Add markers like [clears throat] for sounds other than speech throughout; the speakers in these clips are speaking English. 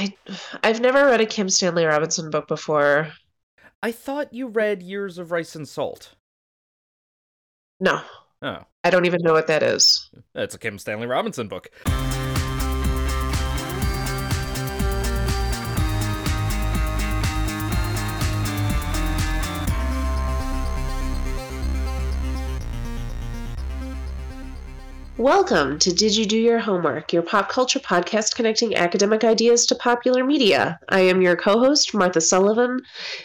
I I've never read a Kim Stanley Robinson book before. I thought you read Years of Rice and Salt. No. Oh. I don't even know what that is. It's a Kim Stanley Robinson book. Welcome to Did You Do Your Homework, your pop culture podcast connecting academic ideas to popular media. I am your co host, Martha Sullivan,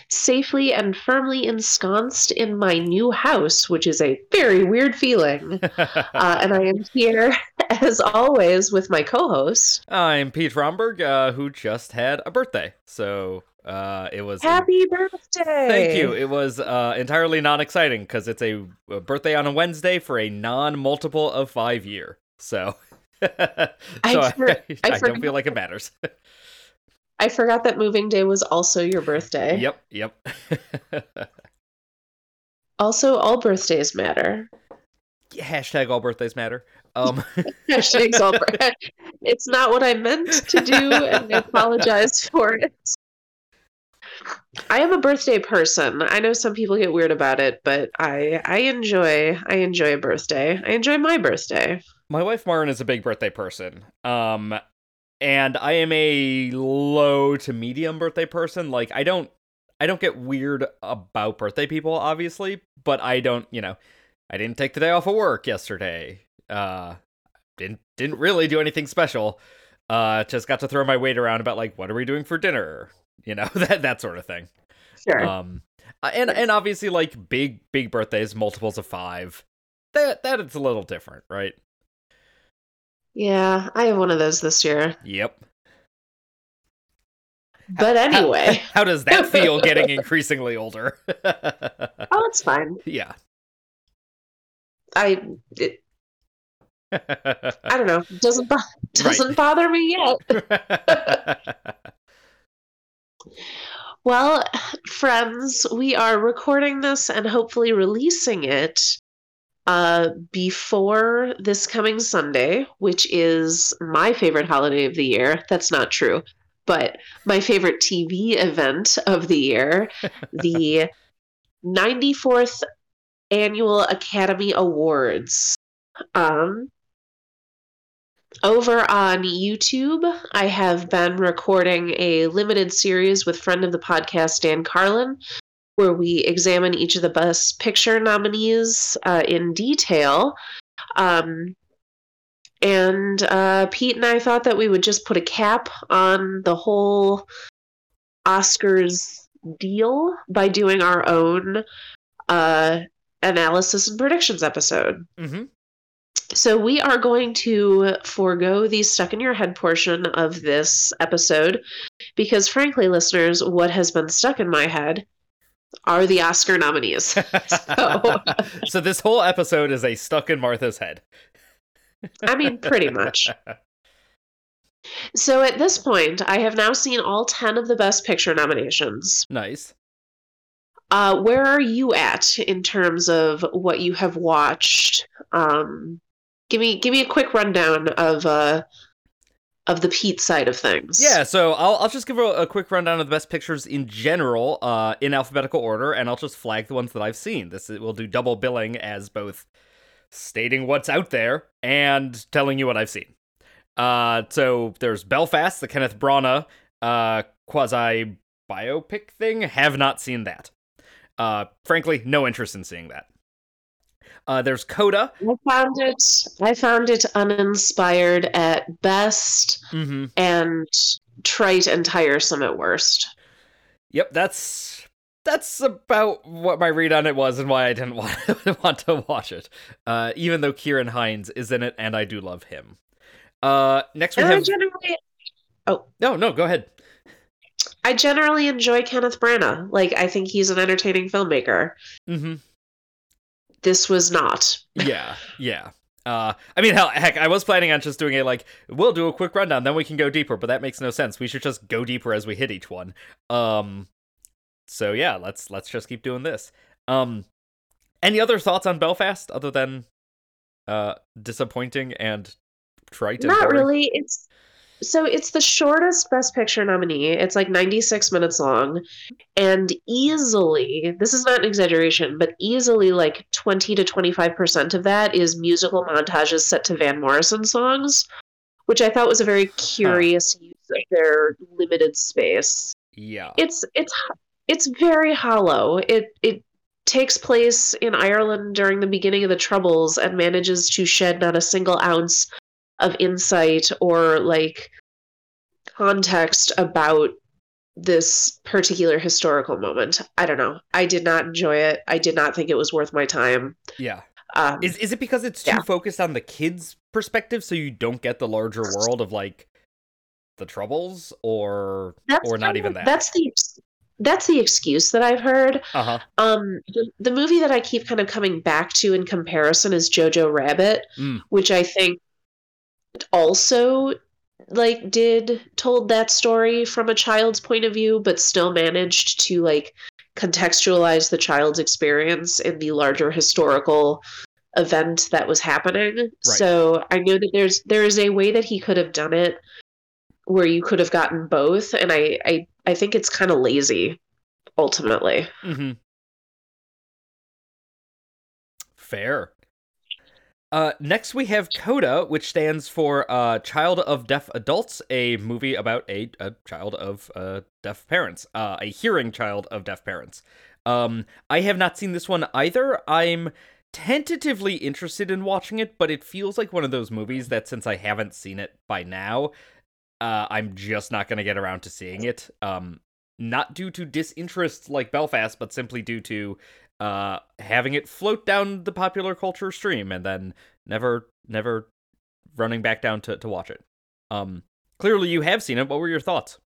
safely and firmly ensconced in my new house, which is a very weird feeling. [laughs] uh, and I am here, [laughs] as always, with my co host. I'm Pete Romberg, uh, who just had a birthday. So uh, it was happy birthday. Thank you. It was uh, entirely non-exciting because it's a, a, birthday on a Wednesday for a non-multiple of five year. So, [laughs] so I, for, I, [laughs] I, I don't feel like it matters. [laughs] I forgot that moving day was also your birthday. Yep. Yep. also, all birthdays matter. Hashtag all birthdays matter. Um. Hashtags all. it's not what I meant to do, and I apologize for it. I am a birthday person. I know some people get weird about it, but I I enjoy I enjoy a birthday. I enjoy my birthday. My wife Marin is a big birthday person. Um and I am a low to medium birthday person. Like I don't I don't get weird about birthday people obviously, but I don't, you know, I didn't take the day off of work yesterday. Uh didn't didn't really do anything special. Uh just got to throw my weight around about like what are we doing for dinner? You know [laughs] that that sort of thing. Sure. Um, uh, and and obviously like big big birthdays, multiples of five. That that it's a little different, right? Yeah, I have one of those this year. Yep. But anyway, how, [laughs] how does that feel getting [laughs] increasingly older? oh, it's fine. Yeah. I it, I don't know. Doesn't bo- doesn't right. bother me yet. Well, friends, we are recording this and hopefully releasing it uh, before this coming Sunday, which is my favorite holiday of the year. That's not true, but my favorite TV event of the year, [laughs] the 94th Annual Academy Awards. Um, over on YouTube, I have been recording a limited series with friend of the podcast, Dan Carlin, where we examine each of the Best Picture nominees uh, in detail. Um, and uh, Pete and I thought that we would just put a cap on the whole Oscars deal by doing our own uh, analysis and predictions episode. Mm-hmm. So we are going to forego the stuck in your head portion of this episode because, frankly, listeners, what has been stuck in my head are the Oscar nominees. [laughs] so, so this whole episode is a stuck in Martha's head. I mean, pretty much. So at this point, I have now seen all 10 of the Best Picture nominations. Nice. Uh, where are you at in terms of what you have watched? Um, give me give me a quick rundown of uh of the Pete side of things. Yeah, so I'll I'll just give a, a quick rundown of the best pictures in general, uh, in alphabetical order, and I'll just flag the ones that I've seen. This will do double billing as both stating what's out there and telling you what I've seen. Uh, so there's Belfast, the Kenneth Branagh uh, quasi biopic thing. Have not seen that. Uh, frankly, no interest in seeing that. Uh, there's Coda. I found it. I found it uninspired at best, mm-hmm. and trite and tiresome at worst. Yep, that's that's about what my read on it was, and why I didn't [laughs] want, want to watch it. Uh, even though Ciarán Hinds is in it, and I do love him. Uh, next we and have. generally... Oh no, no, go ahead. I generally enjoy Kenneth Branagh. Like, I think he's an entertaining filmmaker. Mm-hmm this was not. yeah, yeah. Uh, I mean, hell, heck, I was planning on just doing a like, we'll do a quick rundown, then we can go deeper, but that makes no sense. We should just go deeper as we hit each one. Um, so yeah, let's let's just keep doing this. Um, any other thoughts on Belfast other than uh disappointing and trite? Not really. It's so it's the shortest Best Picture nominee. It's like 96 minutes long. And easily, this is not an exaggeration, but easily like 20 to 25% of that is musical montages set to Van Morrison songs, which I thought was a very curious huh. use of their limited space. Yeah. It's it's it's very hollow. It it takes place in Ireland during the beginning of the Troubles and manages to shed not a single ounce of insight or like context about this particular historical moment. I don't know. I did not enjoy it. I did not think it was worth my time. Yeah. Um, is is it because it's too yeah. focused on the kids' perspective, so you don't get the larger world of like the troubles, or that's or not even that? That's the that's the excuse that I've heard. Uh-huh. Um, the, the, movie that I keep kind of coming back to in comparison is Jojo Rabbit, mm. which I think also like did told that story from a child's point of view, but still managed to like contextualize the child's experience in the larger historical event that was happening. Right. So I know that there's there is a way that he could have done it where you could have gotten both, and I I I think it's kind of lazy, ultimately. Mm-hmm. Fair. Uh, next, we have CODA, which stands for uh, Child of Deaf Adults, a movie about a, a child of uh, deaf parents, uh, a hearing child of deaf parents. Um, I have not seen this one either. I'm tentatively interested in watching it, but it feels like one of those movies that since I haven't seen it by now, uh, I'm just not going to get around to seeing it. Um, not due to disinterest like Belfast, but simply due to uh, having it float down the popular culture stream and then never, never running back down to, to watch it. Um, clearly, you have seen it. What were your thoughts?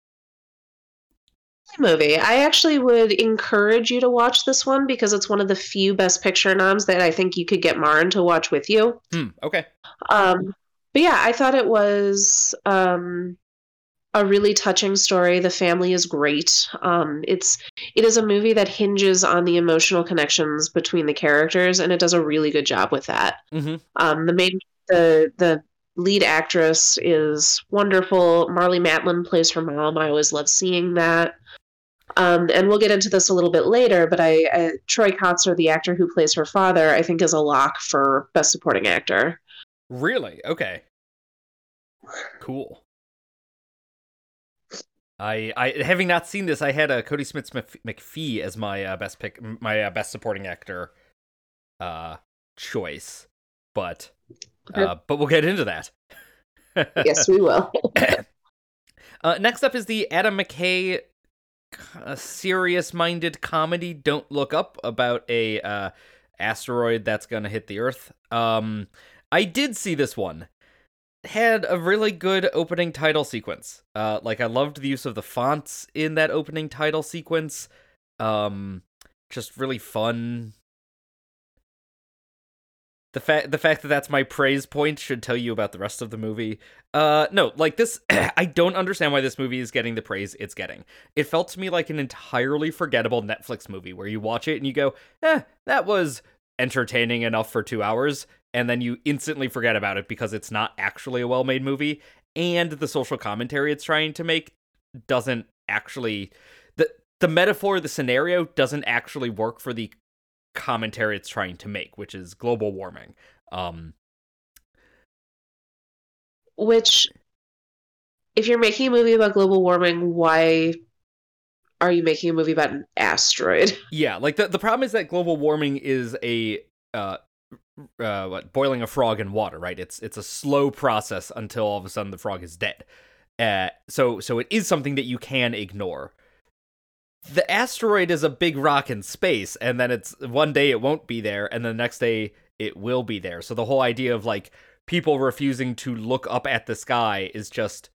movie. I actually would encourage you to watch this one because it's one of the few Best Picture noms that I think you could get Marin to watch with you. Hmm, okay. Um, but yeah, I thought it was um, a really touching story. The family is great. Um, it's it is a movie that hinges on the emotional connections between the characters, and it does a really good job with that. Mm-hmm. Um, the main the the lead actress is wonderful. Marlee Matlin plays her mom. I always love seeing that. Um, and we'll get into this a little bit later, but I, I Troy Kotsur, the actor who plays her father, I think is a lock for best supporting actor. Really? Okay. Cool. I, I having not seen this, I had a uh, Kodi Smit-McPhee as my uh, best pick, my uh, best supporting actor, uh, choice, but uh, but we'll get into that. [laughs] yes, we will. [coughs] uh, next up is the Adam McKay uh, serious-minded comedy "Don't Look Up" about a uh, asteroid that's gonna hit the Earth. Um, I did see this one had a really good opening title sequence. Uh, like I loved the use of the fonts in that opening title sequence. Um, just really fun. The fact the fact that that's my praise point should tell you about the rest of the movie. Uh, no, like this, [clears throat] I don't understand why this movie is getting the praise it's getting. It felt to me like an entirely forgettable Netflix movie where you watch it and you go, "Eh, that was entertaining enough for two hours." And then you instantly forget about it because it's not actually a well made movie. And the social commentary it's trying to make doesn't actually the the metaphor, the scenario doesn't actually work for the commentary it's trying to make, which is global warming. Um which if you're making a movie about global warming, why are you making a movie about an asteroid? [laughs] Yeah, like the the problem is that global warming is a uh, uh, what boiling a frog in water, right? It's it's a slow process until all of a sudden the frog is dead. Uh, so so it is something that you can ignore. The asteroid is a big rock in space, and then it's one day it won't be there, and the next day it will be there. So the whole idea of like people refusing to look up at the sky is just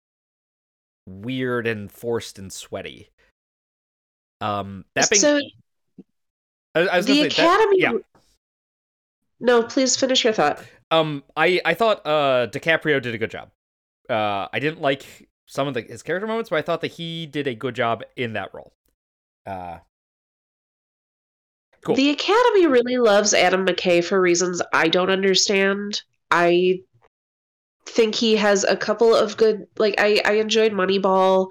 weird and forced and sweaty. Um, that being, so I, I the Academy. That, yeah no, please finish your thought. Um, I I thought uh DiCaprio did a good job. Uh, I didn't like some of the his character moments, but I thought that he did a good job in that role. Uh, cool. The Academy really loves Adam McKay for reasons I don't understand. I think he has a couple of good like I I enjoyed Moneyball.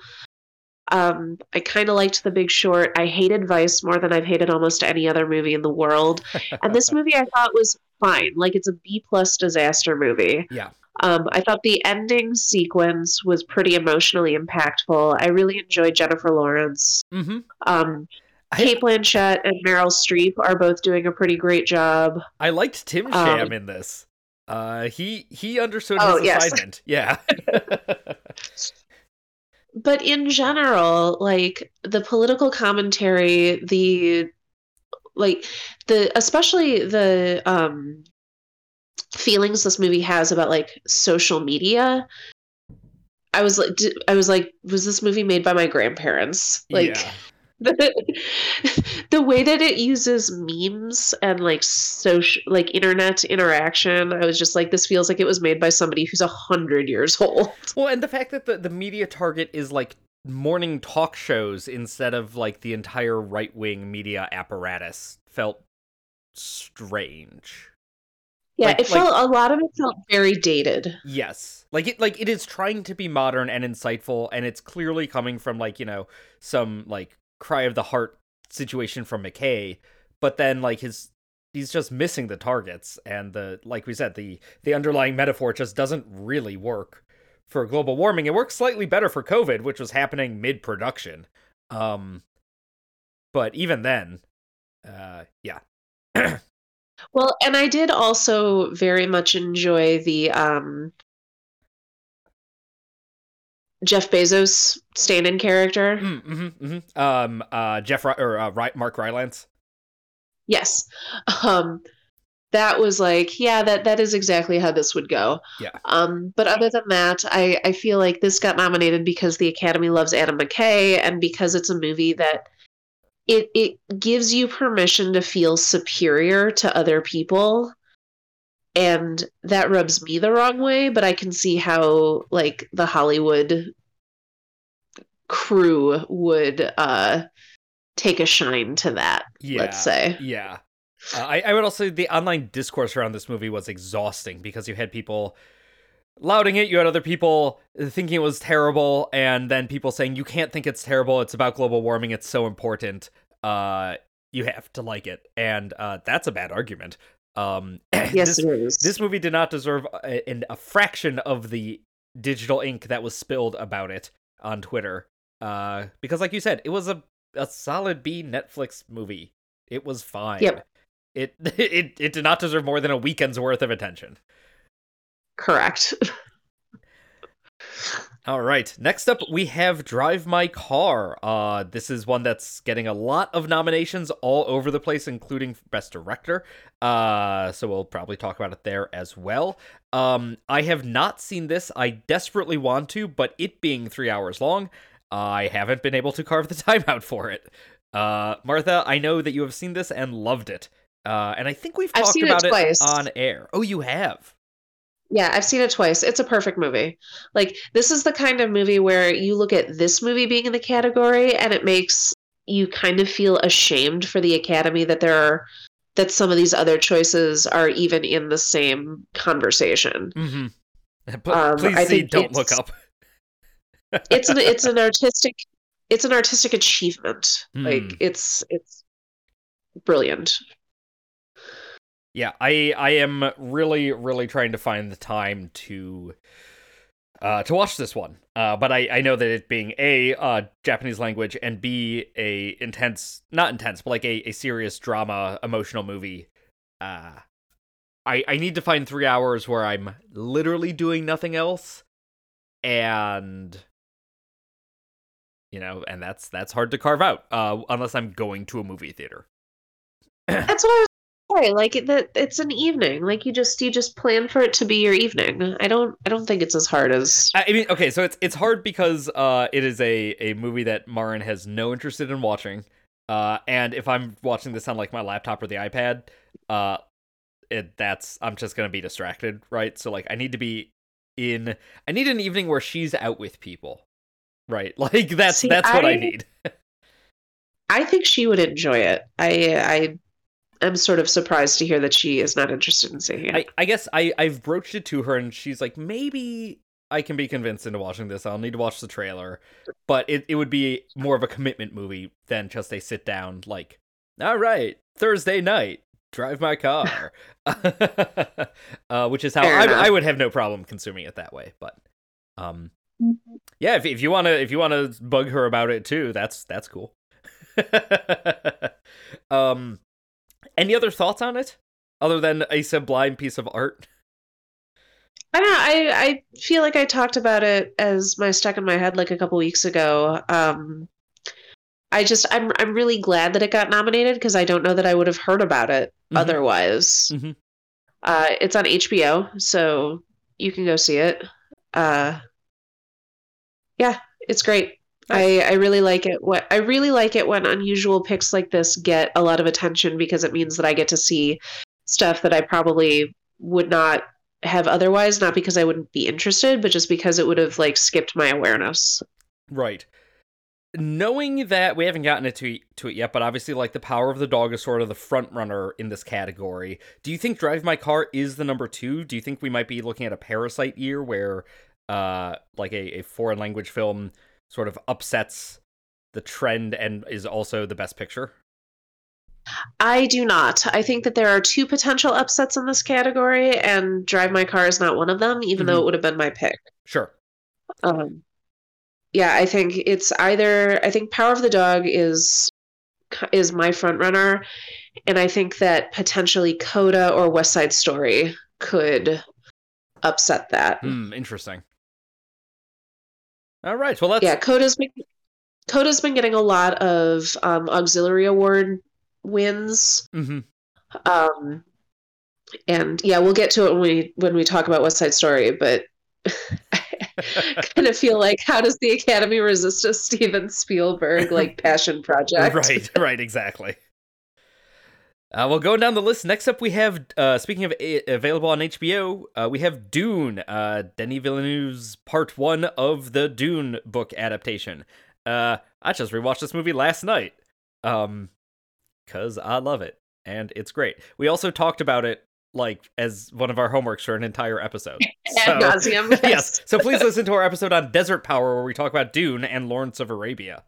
Um, I kind of liked The Big Short. I hated Vice more than I've hated almost any other movie in the world. and this [laughs] movie I thought was fine. Like it's a B plus disaster movie. Yeah. Um, I thought the ending sequence was pretty emotionally impactful. I really enjoyed Jennifer Lawrence. Mm-hmm. Um, Cate Blanchett and Meryl Streep are both doing a pretty great job. I liked Tim Sham um, in this. Uh, he he understood oh, his yes. assignment. Yeah. [laughs] [laughs] but in general, like the political commentary, the like the especially the um feelings this movie has about like social media i was like i was like was this movie made by my grandparents like yeah. The, [laughs] the way that it uses memes and like social like internet interaction i was just like this feels like it was made by somebody who's a hundred years old. [laughs] Well and the fact that the, the media target is like morning talk shows instead of like the entire right-wing media apparatus felt strange. Yeah like, it felt like, a lot of it felt very dated. Yes. Like it like it is trying to be modern and insightful and it's clearly coming from like you know some like cry of the heart situation from McKay, but then like his he's just missing the targets and the like we said the the underlying metaphor just doesn't really work for global warming. It works slightly better for COVID, which was happening mid production. Um but even then uh yeah. [clears throat] well, and I did also very much enjoy the um Jeff Bezos stand-in character. Mm, mm-hmm, mm-hmm. Um, uh, Jeff or uh, Mark Rylance. Yes, um, that was like, yeah, that that is exactly how this would go. Yeah. Um, but other than that, I I feel like this got nominated because the Academy loves Adam McKay and because it's a movie that it it gives you permission to feel superior to other people and that rubs me the wrong way but i can see how like the hollywood crew would uh take a shine to that yeah, let's say. yeah. Uh, I, I would also the online discourse around this movie was exhausting because you had people lauding it you had other people thinking it was terrible and then people saying you can't think it's terrible it's about global warming it's so important uh you have to like it. And uh that's a bad argument um, [clears throat] yes, this, it is. This movie did not deserve a, a, fraction of the digital ink that was spilled about it on Twitter. Uh, because, like you said, it was a, a solid B Netflix movie. It was fine. Yep. It [laughs] it it did not deserve more than a weekend's worth of attention. Correct. [laughs] All right. Next up, we have Drive My Car. Uh, this is one that's getting a lot of nominations all over the place, including Best Director. Uh, so we'll probably talk about it there as well. Um, I have not seen this. I desperately want to, but it being three hours long, I haven't been able to carve the [laughs] time out for it. Uh, Martha, I know that you have seen this and loved it. Uh, and I think we've talked about it, it on air. Oh, you have. Yeah, I've seen it twice. It's a perfect movie. Like this is the kind of movie where you look at this movie being in the category and it makes you kind of feel ashamed for the academy that there are that some of these other choices are even in the same conversation. Mm-hmm. [laughs] But um, please I see, don't look up. [laughs] it's an it's an artistic it's an artistic achievement. Mm. Like it's it's brilliant yeah, I I am really really trying to find the time to uh, to watch this one. Uh, but I, I know that it being a uh, Japanese language and b a intense not intense but like a, a serious drama emotional movie. Uh, I I need to find three hours where I'm literally doing nothing else, and you know, and that's that's hard to carve out uh, unless I'm going to a movie theater. [clears throat] that's what I was like that it's an evening like you just you just plan for it to be your evening. I don't i don't think it's as hard as i mean okay so it's it's hard because uh it is a a movie that marin has no interest in watching uh and if i'm watching this on like my laptop or the ipad uh it that's i'm just gonna be distracted right? So like i need to be in i need an evening where she's out with people right? [laughs] Like that's See, that's what I, I need. [laughs] I think she would enjoy it. I i am sort of surprised to hear that she is not interested in seeing it. I, I guess I I've broached it to her and she's like maybe I can be convinced into watching this. I'll need to watch the trailer, but it it would be more of a commitment movie than just a sit down like all right Thursday night drive my car, [laughs] [laughs] uh, which is how I, I, would have no problem consuming it that way. But um, yeah, if if you wanna if you wanna bug her about it too, that's that's cool. [laughs] um, any other thoughts on it other than a sublime piece of art? I don't know. I I feel like I talked about it as my stuck in my head like a couple weeks ago. Um, I just I'm I'm really glad that it got nominated because I don't know that I would have heard about it mm-hmm. otherwise. Mm-hmm. Uh, it's on HBO, so you can go see it. Uh, yeah, it's great. I, I really like it. What I really like it when unusual picks like this get a lot of attention because it means that I get to see stuff that I probably would not have otherwise. Not because I wouldn't be interested, but just because it would have like skipped my awareness. Right knowing that we haven't gotten into to it yet, but obviously, like the power of the dog is sort of the front runner in this category. Do you think Drive My Car is the number two? Do you think we might be looking at a Parasite year where, uh, like a, a foreign language film sort of upsets the trend and is also the best picture? I do not. I think that there are two potential upsets in this category, and Drive My Car is not one of them, even mm-hmm. though it would have been my pick. Sure. Um, yeah, I think it's either I think Power of the Dog is is my front runner, and I think that potentially Coda or West Side Story could upset that. Hmm, interesting. All right. Well, let's. Yeah, Coda's been Coda's been getting a lot of um, auxiliary award wins. Mm-hmm. Um, and yeah, we'll get to it when we when we talk about West Side Story, but [laughs] kind of feel like how does the Academy resist a Steven Spielberg like [laughs] passion project? Right, right, exactly. Uh, well, going down the list, next up we have, uh, speaking of a- available on HBO, uh, we have Dune, uh, Denis Villeneuve's part one of the Dune book adaptation. Uh, I just rewatched this movie last night, um, cause I love it and it's great. We also talked about it like as one of our homeworks for an entire episode. [laughs] So, [laughs] nauseum, yes. [laughs] yes. So please listen to our episode on Desert Power where we talk about Dune and Lawrence of Arabia.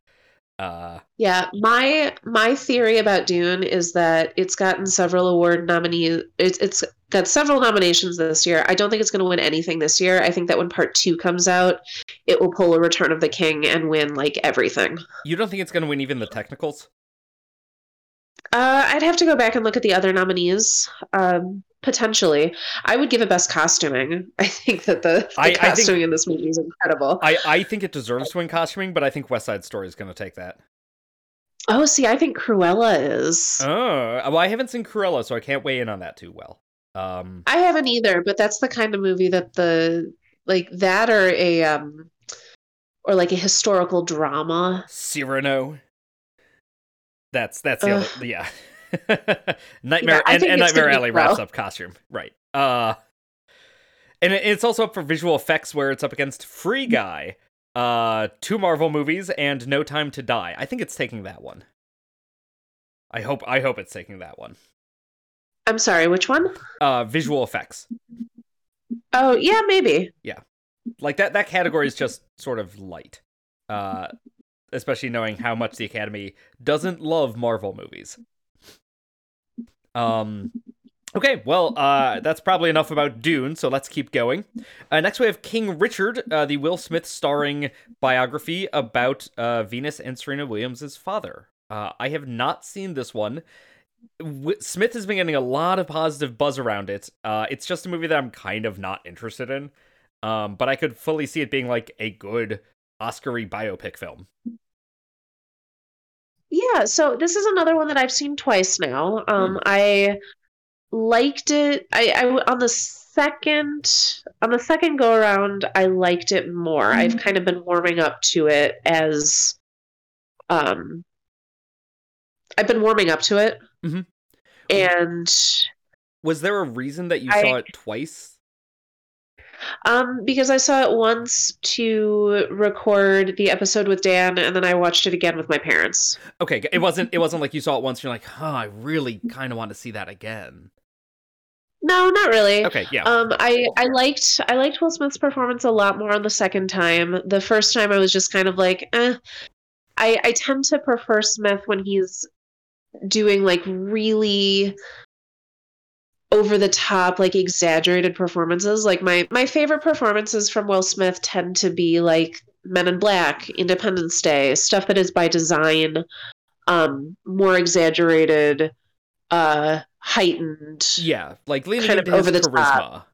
Uh, yeah, my my theory about Dune is that it's gotten several award nominees. It's it's got several nominations this year. I don't think it's going to win anything this year. I think that when part two comes out, it will pull a Return of the King and win like everything. You don't think it's going to win even the technicals? Uh, I'd have to go back and look at the other nominees. Um, potentially, I would give it best costuming. I think that the, the I, costuming I think, in this movie is incredible. I, I think it deserves to win costuming, but I think West Side Story is going to take that. Oh, see, I think Cruella is. Oh, well, I haven't seen Cruella, so I can't weigh in on that too well. Um, I haven't either, but that's the kind of movie that the like that or a um or like a historical drama. Cyrano. That's that's the other, yeah. Nightmare yeah, and, and Nightmare Alley wraps up costume, right? Uh, and it's also up for visual effects where it's up against Free mm. Guy, uh, two Marvel movies, and No Time to Die. I think it's taking that one. I hope I hope it's taking that one. I'm sorry, which one? Uh, visual effects. Oh yeah, maybe. Yeah, like that. That category is just sort of light. Uh, especially knowing how much the Academy doesn't love Marvel movies. Um, okay, well, uh, that's probably enough about Dune, so let's keep going. Uh, next, we have King Richard, uh, the Will Smith starring biography about uh, Venus and Serena Williams' father. Uh, I have not seen this one. W- Smith has been getting a lot of positive buzz around it. Uh, it's just a movie that I'm kind of not interested in, um, but I could fully see it being like a good Oscary biopic film. Yeah, so this is another one that I've seen twice now. Um, mm. I liked it. I, I on the second on the second go around, I liked it more. Mm. I've kind of been warming up to it as, um, I've been warming up to it, mm-hmm. and was there a reason that you I, saw it twice? Um, because I saw it once to record the episode with Dan, and then I watched it again with my parents. Okay, it wasn't it wasn't like you saw it once. You're like, oh, I really kind of want to see that again. No, not really. Okay, yeah. Um, I I liked I liked Will Smith's performance a lot more on the second time. The first time I was just kind of like, eh. I I tend to prefer Smith when he's doing like really over the top like exaggerated performances. Like my my favorite performances from will smith tend to be like men in black independence day stuff that is by design um more exaggerated uh heightened yeah like leaning kind into of over the charisma. top.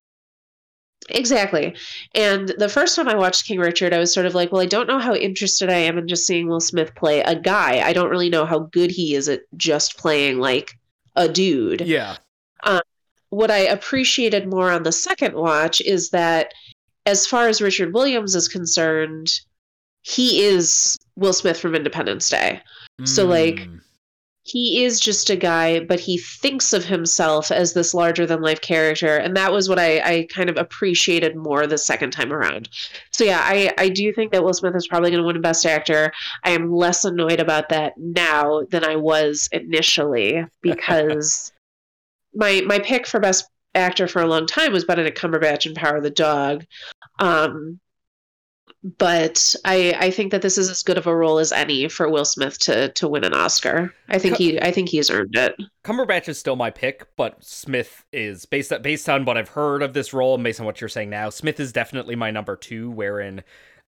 exactly. And the first time i watched king richard i was sort of like well i don't know how interested i am in just seeing will smith play a guy. I don't really know how good he is at just playing like a dude. Yeah what I appreciated more on the second watch is that as far as Richard Williams is concerned, he is Will Smith from Independence Day. So, like, Mm. he is just a guy, but he thinks of himself as this larger than life character. And that was what I, I kind of appreciated more the second time around. So, yeah, I, I do think that Will Smith is probably going to win Best Actor. I am less annoyed about that now than I was initially because my my pick for best actor for a long time was Benedict Cumberbatch in Power of the Dog. Um, but I I think that this is as good of a role as any for Will Smith to to win an Oscar. I think he I think he's earned it. Cumberbatch is still my pick, but Smith is based on, based on what I've heard of this role, and based on what you're saying now. Smith is definitely my number two. Wherein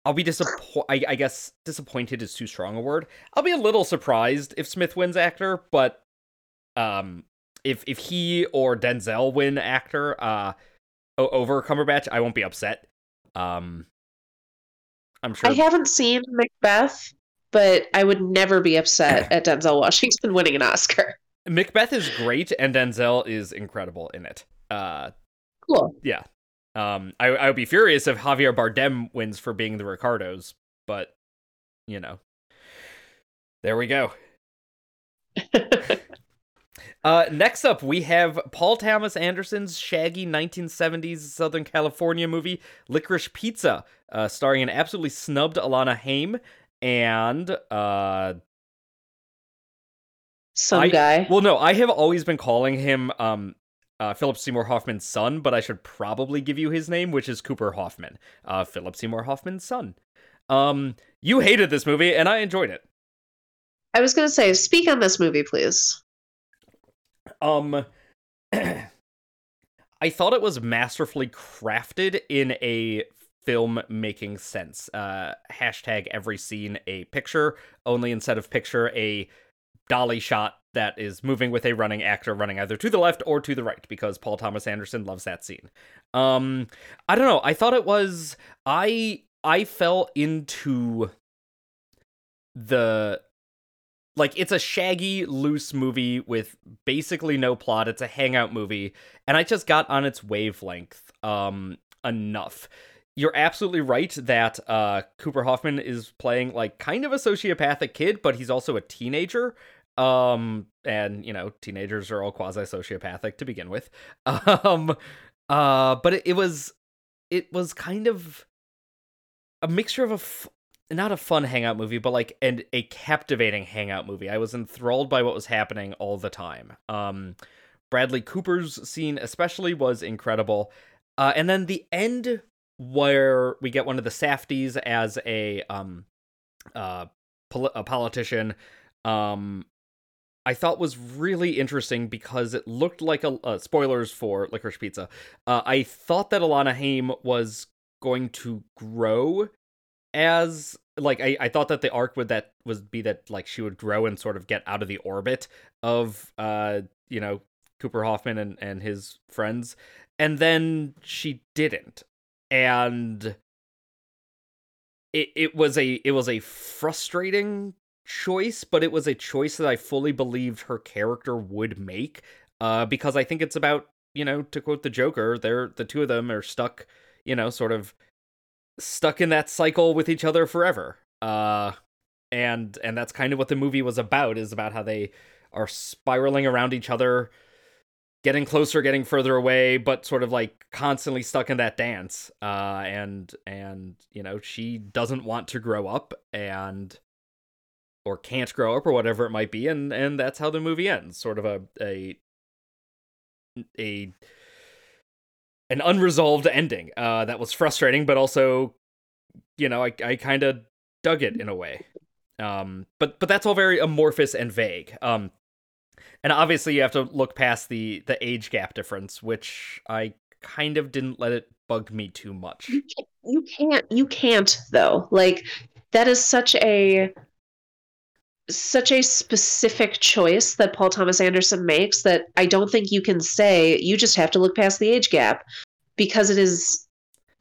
I'll be disappointed. I, I guess disappointed is too strong a word. I'll be a little surprised if Smith wins actor, but um, if if he or Denzel win actor, uh, over Cumberbatch, I won't be upset. Um, I'm sure. I haven't seen Macbeth, but I would never be upset [clears throat] at Denzel Washington [laughs] winning an Oscar. Macbeth is great, and Denzel is incredible in it. Uh, Cool. Yeah. Um, I I would be furious if Javier Bardem wins for being the Ricardos, but you know, there we go. [laughs] Uh, next up, we have Paul Thomas Anderson's shaggy 1970s Southern California movie Licorice Pizza, uh, starring an absolutely snubbed Alana Haim and uh, Some I- guy. well, no, I have always been calling him um, uh, Philip Seymour Hoffman's son, but I should probably give you his name, which is Cooper Hoffman, uh, Philip Seymour Hoffman's son. Um, you hated this movie, and I enjoyed it. I was gonna say, speak on this movie, please. Um, [clears throat] I thought it was masterfully crafted in a film making sense. Uh, hashtag every scene a picture, only instead of picture a dolly shot that is moving with a running actor running either to the left or to the right because Paul Thomas Anderson loves that scene. Um, I don't know. I thought it was I I fell into the like it's a shaggy loose movie with basically no plot. It's a hangout movie and i just got on its wavelength um enough. You're absolutely right that uh cooper hoffman is playing like kind of a sociopathic kid but he's also a teenager um and you know teenagers are all quasi sociopathic to begin with. [laughs] Um uh but it, it was it was kind of a mixture of a f- not a fun hangout movie, but like and a captivating hangout movie. I was enthralled by what was happening all the time. Um, Bradley Cooper's scene especially was incredible, uh, and then the end where we get one of the Safdies as a um, uh, pol- a politician. Um, I thought was really interesting because it looked like a uh, spoilers for Licorice Pizza. Uh, I thought that Alana Haim was going to grow as like I, I thought that the arc would that was be that like she would grow and sort of get out of the orbit of uh you know Cooper Hoffman and and his friends and then she didn't. And it it was a it was a frustrating choice but it was a choice that I fully believed her character would make uh because I think it's about you know to quote the Joker they're the two of them are stuck you know sort of stuck in that cycle with each other forever. Uh and and that's kind of what the movie was about is about how they are spiraling around each other getting closer, getting further away, but sort of like constantly stuck in that dance. Uh, and and you know she doesn't want to grow up and or can't grow up or whatever it might be, and and that's how the movie ends. Sort of a a a an unresolved ending uh, that was frustrating, but also, you know, I I kind of dug it in a way. Um, but but that's all very amorphous and vague. Um, and obviously you have to look past the the age gap difference, which I kind of didn't let it bug me too much. You can't, you can't, you can't though. Like that is such a such a specific choice that Paul Thomas Anderson makes that I don't think you can say you just have to look past the age gap because it is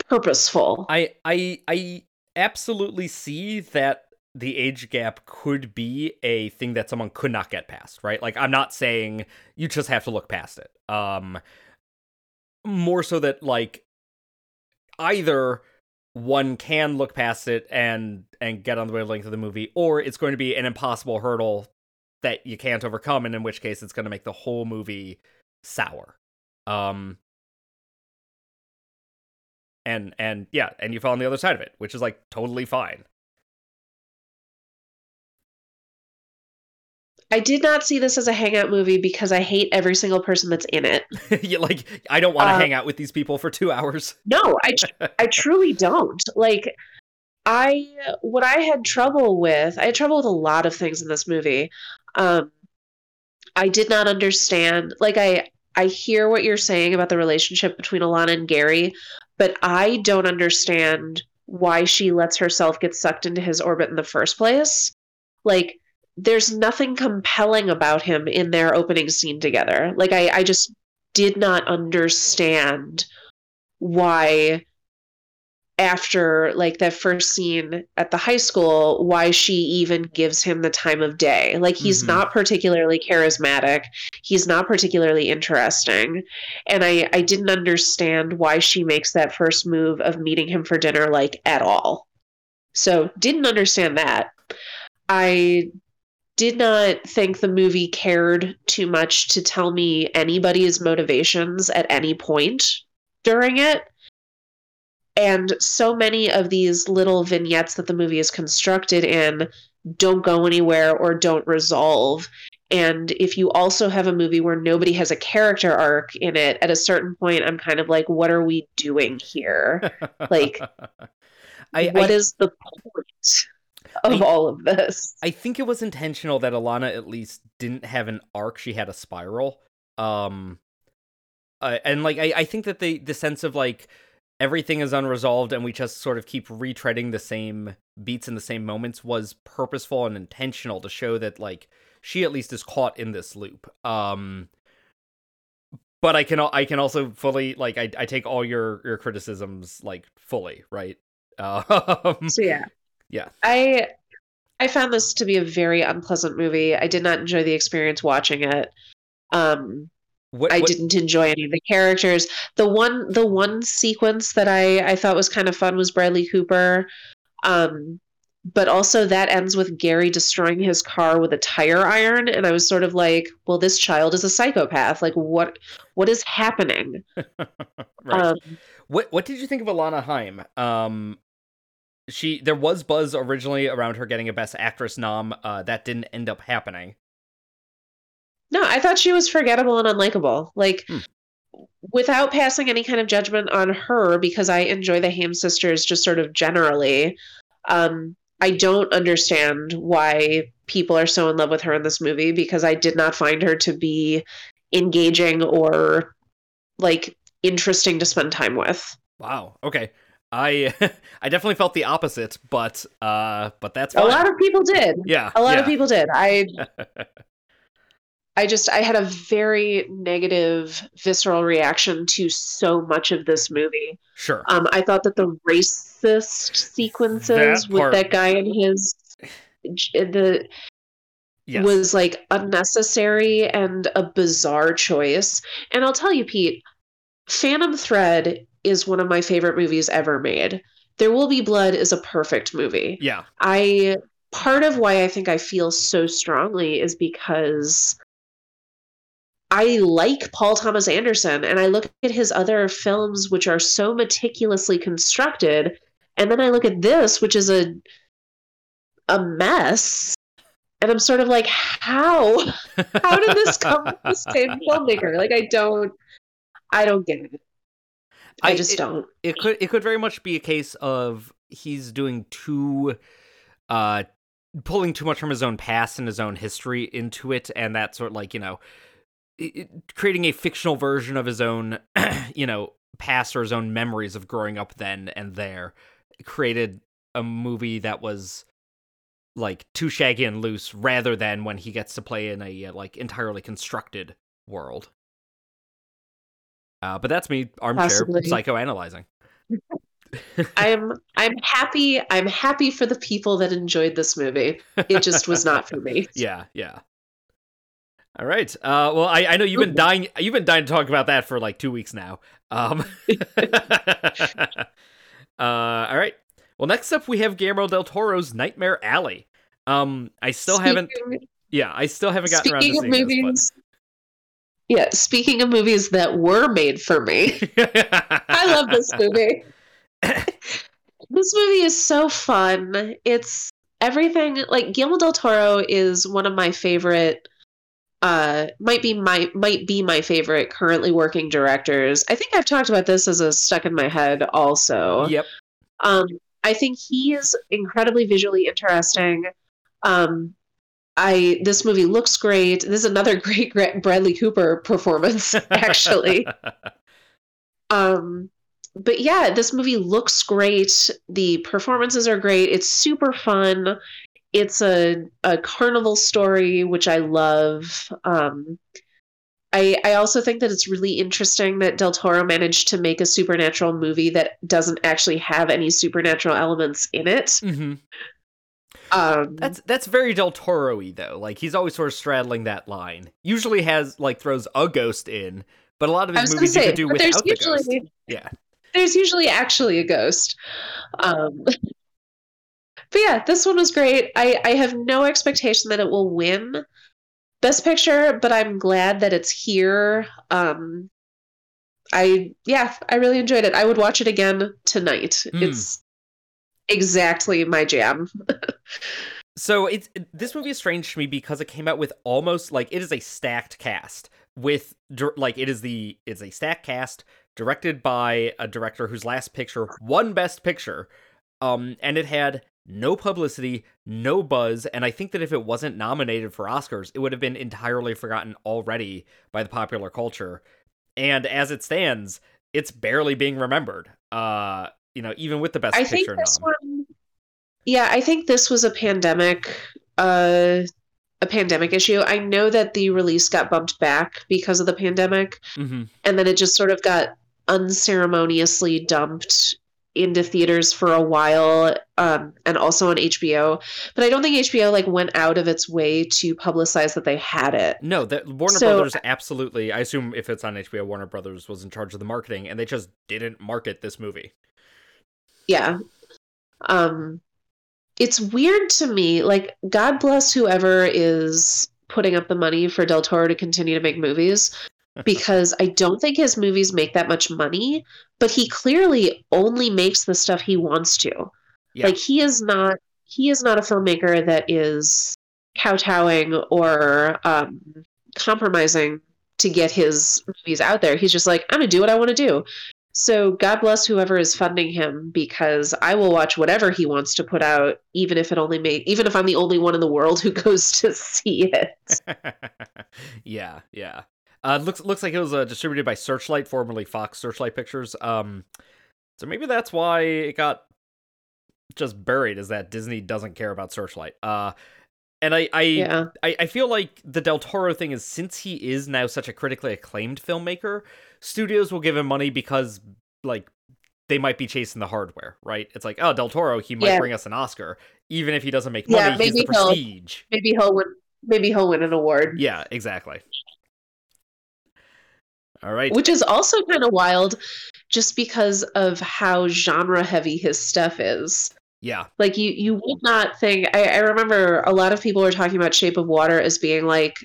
purposeful. I I I absolutely see that the age gap could be a thing that someone could not get past, right? Like I'm not saying you just have to look past it. Um more so that like either one can look past it and and get on the wavelength of the movie, or it's going to be an impossible hurdle that you can't overcome, and in which case it's going to make the whole movie sour. Um, and and yeah, and you fall on the other side of it, which is like totally fine. I did not see this as a hangout movie because I hate every single person that's in it. [laughs] yeah, like I don't want to uh, hang out with these people for two hours. [laughs] No, I I truly don't. Like I what I had trouble with, I had trouble with a lot of things in this movie. Um I did not understand like I I hear what you're saying about the relationship between Alana and Gary, but I don't understand why she lets herself get sucked into his orbit in the first place. Like there's nothing compelling about him in their opening scene together. Like I, I just did not understand why after like that first scene at the high school why she even gives him the time of day. Like he's mm-hmm. not particularly charismatic. He's not particularly interesting. And i i didn't understand why she makes that first move of meeting him for dinner like at all. So didn't understand that. I did not think the movie cared too much to tell me anybody's motivations at any point during it. And so many of these little vignettes that the movie is constructed in don't go anywhere or don't resolve. And if you also have a movie where nobody has a character arc in it, at a certain point, I'm kind of like, what are we doing here? [laughs] like, I, what I, is the point? Of I, all of this. I think it was intentional that Alana at least didn't have an arc; she had a spiral. Um, uh, and like I, I think that the the sense of like everything is unresolved and we just sort of keep retreading the same beats in the same moments was purposeful and intentional to show that like she at least is caught in this loop. Um, but I can I can also fully like I, I take all your your criticisms like fully right. [laughs] Um, so yeah, yeah. I I found this to be a very unpleasant movie. I did not enjoy the experience watching it. Um what, I didn't enjoy any of the characters. The one the one sequence that I I thought was kind of fun was Bradley Cooper. Um but also that ends with Gary destroying his car with a tire iron and I was sort of like, well this child is a psychopath. Like what what is happening? [laughs] right. Um, what what did you think of Alana Haim? Um she there was buzz originally around her getting a best actress nom uh, that didn't end up happening. No i thought she was forgettable and unlikable. Like hmm. without passing any kind of judgment on her because i enjoy the ham sisters just sort of generally um, i don't understand why people are so in love with her in this movie because i did not find her to be engaging or like interesting to spend time with. Wow okay I [laughs] I definitely felt the opposite, but uh, but that's fine. a lot of people did. Yeah, a lot yeah. of people did. I [laughs] I just I had a very negative visceral reaction to so much of this movie. Sure. Um, I thought that the racist sequences that with that guy and his the yes. was like unnecessary and a bizarre choice. And I'll tell you, Pete, Phantom Thread is one of my favorite movies ever made. There Will Be Blood is a perfect movie. Yeah. I part of why I think I feel so strongly is because I like Paul Thomas Anderson and I look at his other films which are so meticulously constructed and then I look at this which is a a mess and I'm sort of like how [laughs] how did this come from the same filmmaker like I don't I don't get it I, I just it, don't. it could it could very much be a case of he's doing too uh pulling too much from his own past and his own history into it and that sort of like you know it, creating a fictional version of his own [clears throat] you know past or his own memories of growing up then and there created a movie that was like too shaggy and loose rather than when he gets to play in a uh, like entirely constructed world uh, but that's me armchair Possibly. psychoanalyzing [laughs] I'm I'm happy. I'm happy for the people that enjoyed this movie. It just was not for me. [laughs] yeah, yeah. All right. Uh, well, I, I know you've been dying. You've been dying to talk about that for like two weeks now. Um, [laughs] uh, all right. Well, next up we have Guillermo del Toro's Nightmare Alley. Um, I still speaking, haven't. Yeah, I still haven't gotten around to seeing movies, this. Yeah, speaking of movies that were made for me, [laughs] I love this movie. [laughs] this movie is so fun. It's everything like Guillermo del Toro is one of my favorite uh might be my might be my favorite currently working directors. I think I've talked about this as a stuck in my head also. Yep. Um I think he is incredibly visually interesting. Um I this movie looks great. This is another [laughs] great Bradley Cooper performance actually. [laughs] um but yeah, this movie looks great. The performances are great. It's super fun. It's a a carnival story, which I love. Um, I I also think that it's really interesting that Del Toro managed to make a supernatural movie that doesn't actually have any supernatural elements in it. Mm-hmm. Um, that's that's very Del Toro-y though. Like he's always sort of straddling that line. Usually has like throws a ghost in, but a lot of his movies say, you could do without the usually, ghost. Yeah there's usually actually a ghost. Um, [laughs] but yeah, this one was great. I, I have no expectation that it will win Best Picture, but I'm glad that it's here. Um, I yeah, I really enjoyed it. I would watch it again tonight. Mm. It's exactly my jam. so it's this movie is strange to me because it came out with almost like it is a stacked cast with like it is the it's a stacked cast directed by a director whose last picture won Best Picture, um, and it had no publicity, no buzz, and I think that if it wasn't nominated for Oscars, it would have been entirely forgotten already by the popular culture. And as it stands, it's barely being remembered. Uh, you know, even with the Best I Picture nom. One, yeah, I think this was a pandemic. Uh, a pandemic issue. I know that the release got bumped back because of the pandemic, mm-hmm. and then it just sort of got unceremoniously dumped into theaters for a while um, and also on HBO. But I don't think HBO like went out of its way to publicize that they had it. No, that Warner so, Brothers absolutely. I assume if it's on HBO, Warner Brothers was in charge of the marketing, and they just didn't market this movie. Yeah, um, it's weird to me. Like, God bless whoever is putting up the money for Del Toro to continue to make movies [laughs] because I don't think his movies make that much money, but he clearly only makes the stuff he wants to. Yeah. Like he is not he is not a filmmaker that is kowtowing or um, compromising to get his movies out there. He's just like, I'm gonna do what I want to do. So God bless whoever is funding him because I will watch whatever he wants to put out, even if it only made even if I'm the only one in the world who [laughs] goes to see it. [laughs] yeah, yeah. Uh, looks looks like it was uh, distributed by Searchlight, formerly Fox Searchlight Pictures. Um, so maybe that's why it got just buried. Is that Disney doesn't care about Searchlight? Uh, and I I, yeah. I I feel like the Del Toro thing is since he is now such a critically acclaimed filmmaker, studios will give him money because like they might be chasing the hardware, right? It's like, oh, Del Toro, he might yeah. bring us an Oscar, even if he doesn't make money. Yeah, maybe he's the prestige. He'll, maybe he'll win. Maybe he'll win an award. Yeah, exactly. All right. Which is also kind of wild just because of how genre heavy his stuff is. Yeah. Like you you would not think I, I remember a lot of people were talking about Shape of Water as being like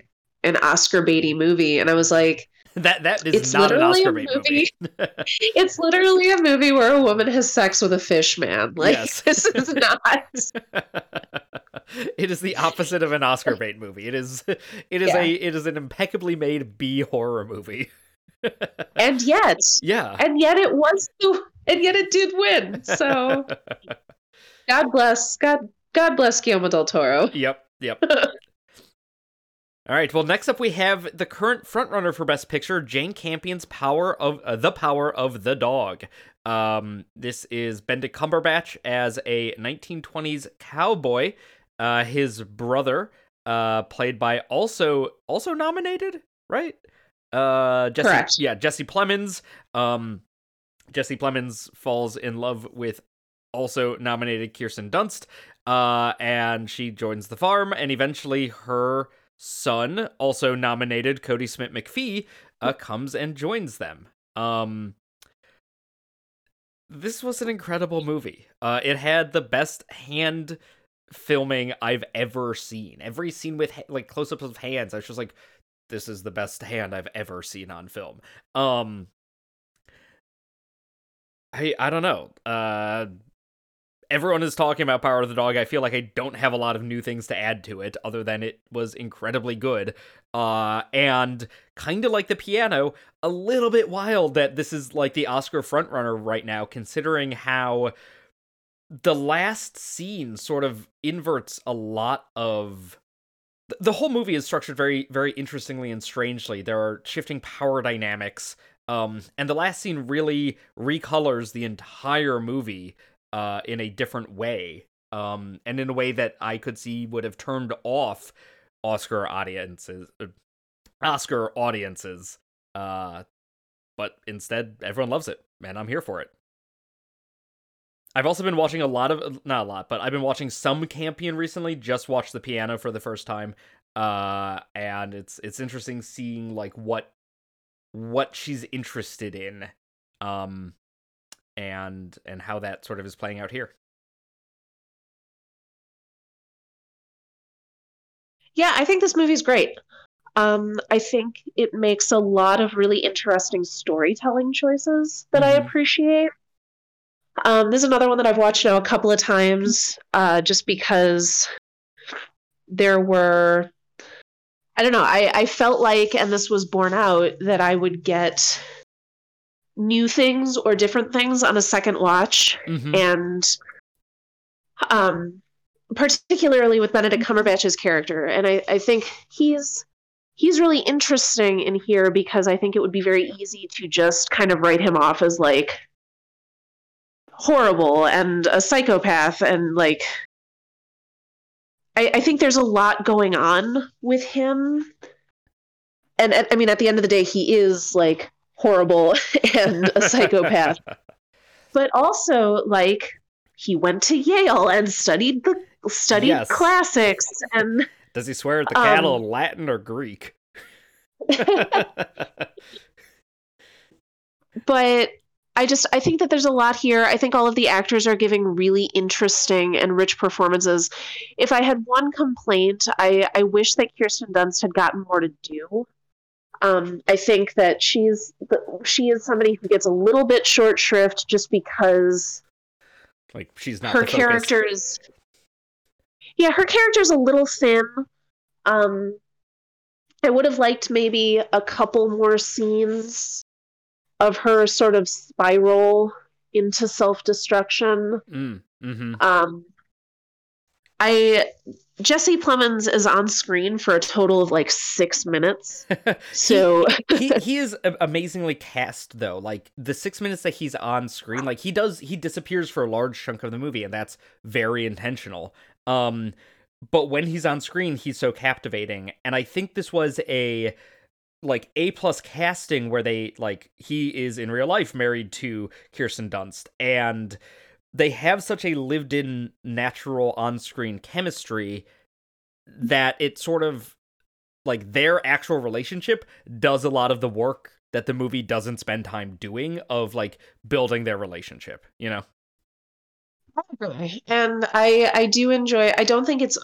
an Oscar baity movie, and I was like, that that is it's not an Oscar bait movie. movie. [laughs] [laughs] it's literally a movie where a woman has sex with a fish man. Like yes. [laughs] this is not. it is the opposite of an Oscar bait movie. It is it is yeah. a it is an impeccably made B horror movie. and yet, yeah, and yet it was, and yet it did win. So, God bless, God, God bless Guillermo del Toro. Yep, yep. All right. Well, next up we have the current frontrunner for Best Picture, Jane Campion's Power of uh, the Power of the Dog. Um, this is Benedict Cumberbatch as a 1920s cowboy. Uh, his brother, uh, played by also also nominated, right? Uh, Jesse, Correct. Yeah, Jesse Plemons. Um, Jesse Plemons falls in love with also nominated Kirsten Dunst. Uh, and she joins the farm, and eventually her son, also nominated Cody Smit-McPhee, uh, comes and joins them. Um, this was an incredible movie. Uh, it had the best hand filming I've ever seen. Every scene with ha- like close-ups of hands, I was just like, "This is the best hand I've ever seen on film." Um, I I don't know. Uh, everyone is talking about Power of the Dog. I feel like I don't have a lot of new things to add to it other than it was incredibly good. Uh, and kind of like the piano, a little bit wild that this is like the Oscar frontrunner right now, considering how the last scene sort of inverts a lot of the whole movie is structured very very interestingly and strangely there are shifting power dynamics um, and the last scene really recolors the entire movie uh, in a different way, um, and in a way that I could see would have turned off Oscar audiences, uh, Oscar audiences. Uh, but instead, everyone loves it, and I'm here for it. I've also been watching a lot of not a lot, but I've been watching some Campion recently. Just watched the piano for the first time, uh, and it's it's interesting seeing like what what she's interested in. Um, and and how that sort of is playing out here. Yeah, I think this movie's great. Um, I think it makes a lot of really interesting storytelling choices that mm-hmm. I appreciate. Um, this is another one that I've watched now a couple of times, uh, just because there were, I don't know, I, I felt like, and this was borne out, that I would get new things or different things on a second watch. Mm-hmm. and um particularly with benedict cumberbatch's character. And I, I think he's he's really interesting in here because i think it would be very easy to just kind of write him off as like horrible and a psychopath and like I, I think there's a lot going on with him. And, and i mean at the end of the day he is like horrible [laughs] and a psychopath. [laughs] but also like he went to Yale and studied the studied yes. classics and does he swear at the cattle um, in Latin or Greek? [laughs] but I just I think that there's a lot here. I think all of the actors are giving really interesting and rich performances. If I had one complaint, I I wish that Kirsten Dunst had gotten more to do. Um, I think that she's she is somebody who gets a little bit short shrift just because like she's not her character is yeah her character's a little thin. Um i would have liked maybe a couple more scenes of her sort of spiral into self-destruction. Mm, mm-hmm. um i Jesse Plemons is on screen for a total of like six minutes. [laughs] So he, [laughs] he, he is amazingly cast though. Like the six minutes that he's on screen, like he does he disappears for a large chunk of the movie, and that's very intentional. Um, but when he's on screen, he's so captivating, and I think this was a like a plus casting where they like he is in real life married to Kirsten Dunst and they have such a lived in natural on-screen chemistry that it sort of like their actual relationship does a lot of the work that the movie doesn't spend time doing of like building their relationship, you know. And I I do enjoy I don't think it's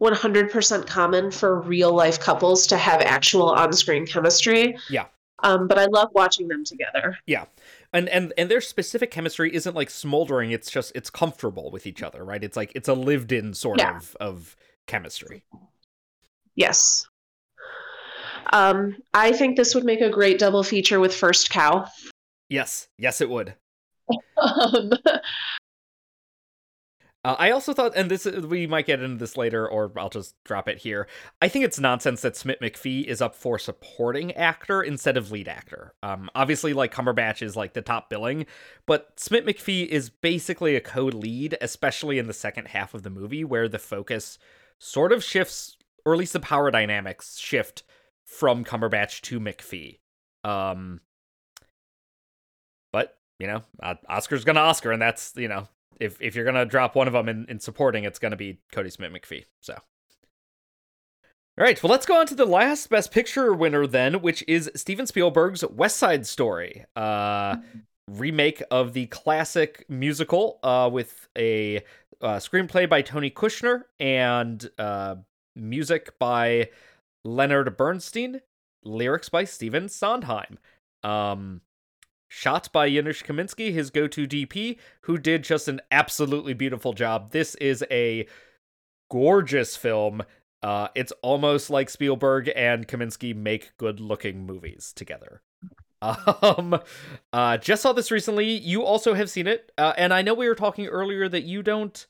100% common for real life couples to have actual on screen chemistry. Yeah. Um, but I love watching them together. Yeah. And and and their specific chemistry isn't like smoldering, it's just it's comfortable with each other, right? It's like it's a lived in sort Yeah. of of chemistry. Yes. Um, I think this would make a great double feature with First Cow. Yes. Yes it would. [laughs] Um, Uh, I also thought, and this we might get into this later, or I'll just drop it here. I think it's nonsense that Smit-McPhee is up for supporting actor instead of lead actor. Um, obviously, like Cumberbatch is like the top billing, but Smit-McPhee is basically a co-lead, especially in the second half of the movie, where the focus sort of shifts, or at least the power dynamics shift from Cumberbatch to McPhee. Um, but you know, uh, Oscar's gonna Oscar, and that's you know if if you're gonna drop one of them in, in supporting, it's gonna be Cody Smit-McPhee. So, all right, well, let's go on to the last Best Picture winner then, which is Steven Spielberg's West Side Story, uh, remake of the classic musical, uh, with a uh, screenplay by Tony Kushner and uh, music by Leonard Bernstein, lyrics by Stephen Sondheim. Um, shot by Janusz Kaminski, his go-to DP, who did just an absolutely beautiful job. This is a gorgeous film. Uh, it's almost like Spielberg and Kaminski make good-looking movies together. [laughs] Um, uh, just saw this recently. You also have seen it, uh, and I know we were talking earlier that you don't,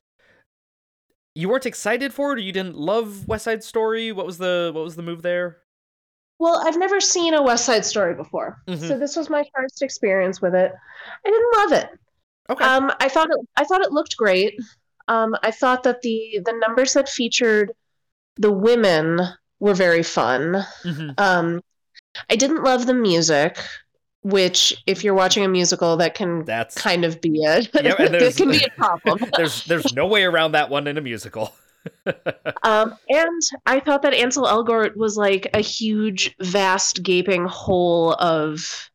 you weren't excited for it, or you didn't love West Side Story. What was the what was the move there? Well, I've never seen a West Side Story before, Mhm. so this was my first experience with it. I didn't love it. Okay. Um, I thought it. I thought it looked great. Um, I thought that the the numbers that featured the women were very fun. Mhm. Um, I didn't love the music, which, if you're watching a musical, that can That's kind of be it. Yeah, and [laughs] it can be a [laughs] problem. there's there's no way around that one in a musical. Um, and I thought that Ansel Elgort was like a huge, vast, gaping hole of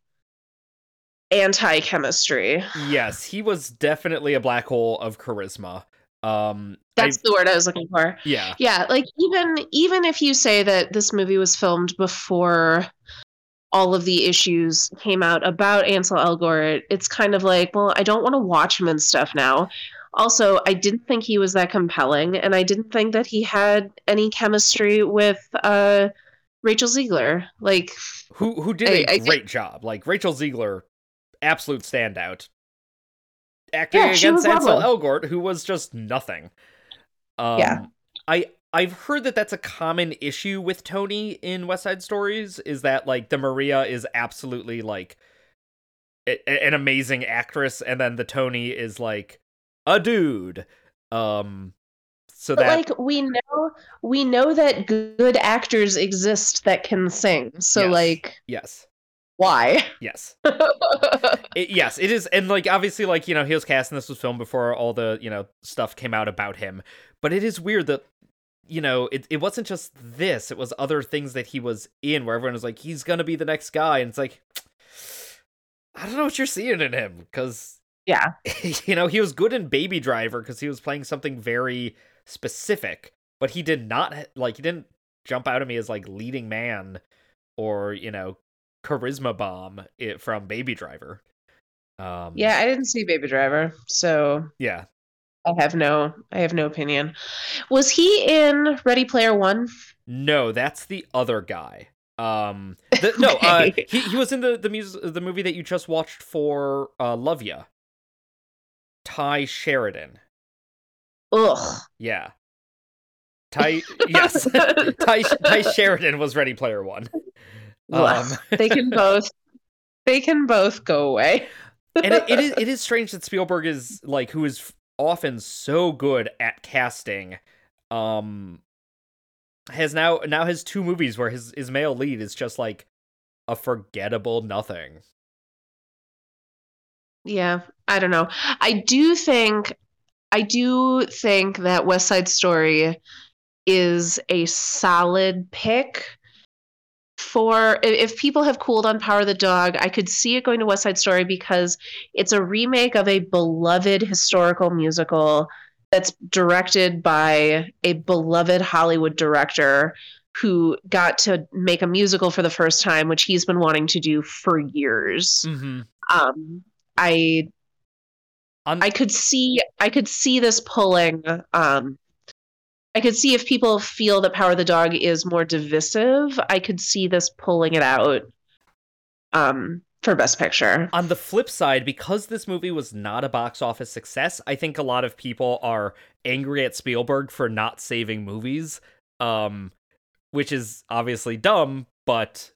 anti chemistry. yes, he was definitely a black hole of charisma. Um, I, That's the word I was looking for. yeah, Yeah, like even even if you say that this movie was filmed before all of the issues came out about Ansel Elgort, it's kind of like, well, I don't want to watch him and stuff now. Also, I didn't think he was that compelling, and I didn't think that he had any chemistry with uh, Rachel Zegler. Like, who who did a I- I great job. Like Rachel Zegler, absolute standout. Acting Yeah, against Ansel lovely. Elgort, who was just nothing. Um, Yeah. I I've heard that that's a common issue with Tony in West Side Stories. Is that like the Maria is absolutely like a- an amazing actress, and then the Tony is like a dude. Um, so but that like we know we know that good actors exist that can sing. So Yes. like, yes, why? yes. [laughs] It, yes, it is, and like obviously, like you know, he was cast and this was filmed before all the you know stuff came out about him. But it is weird that you know it it wasn't just this; it was other things that he was in, where everyone was like, he's gonna be the next guy, and it's like, I don't know what you're seeing in him, because yeah. [laughs] you know he was good in Baby Driver because he was playing something very specific, but he did not like he didn't jump out at me as like leading man or you know charisma bomb it from Baby Driver. Um, Yeah, I didn't see Baby Driver, so yeah. I have no I have no opinion. Was he in Ready Player One? No, that's the other guy. Um, [laughs] the, no, uh, he he was in the the the movie that you just watched for uh, Love Ya. Ty Sheridan. Ugh. Yeah. Ty [laughs] yes. [laughs] Ty Ty Sheridan was Ready Player One. Um, they can [laughs] both they can both go away. and it, it is it is strange that Spielberg is like who is often so good at casting um has now now has two movies where his his male lead is just like a forgettable nothing. Yeah, I don't know. I do think I do think that West Side Story is a solid pick for if people have cooled on Power of the Dog, I could see it going to West Side Story because it's a remake of a beloved historical musical that's directed by a beloved Hollywood director who got to make a musical for the first time, which he's been wanting to do for years. Mm-hmm. Um, I On- I could see I could see this pulling. Um, I could see if people feel that Power of the Dog is more divisive. I could see this pulling it out um, for Best Picture. On the flip side, because this movie was not a box office success, I think a lot of people are angry at Spielberg for not saving movies, um, which is obviously dumb, but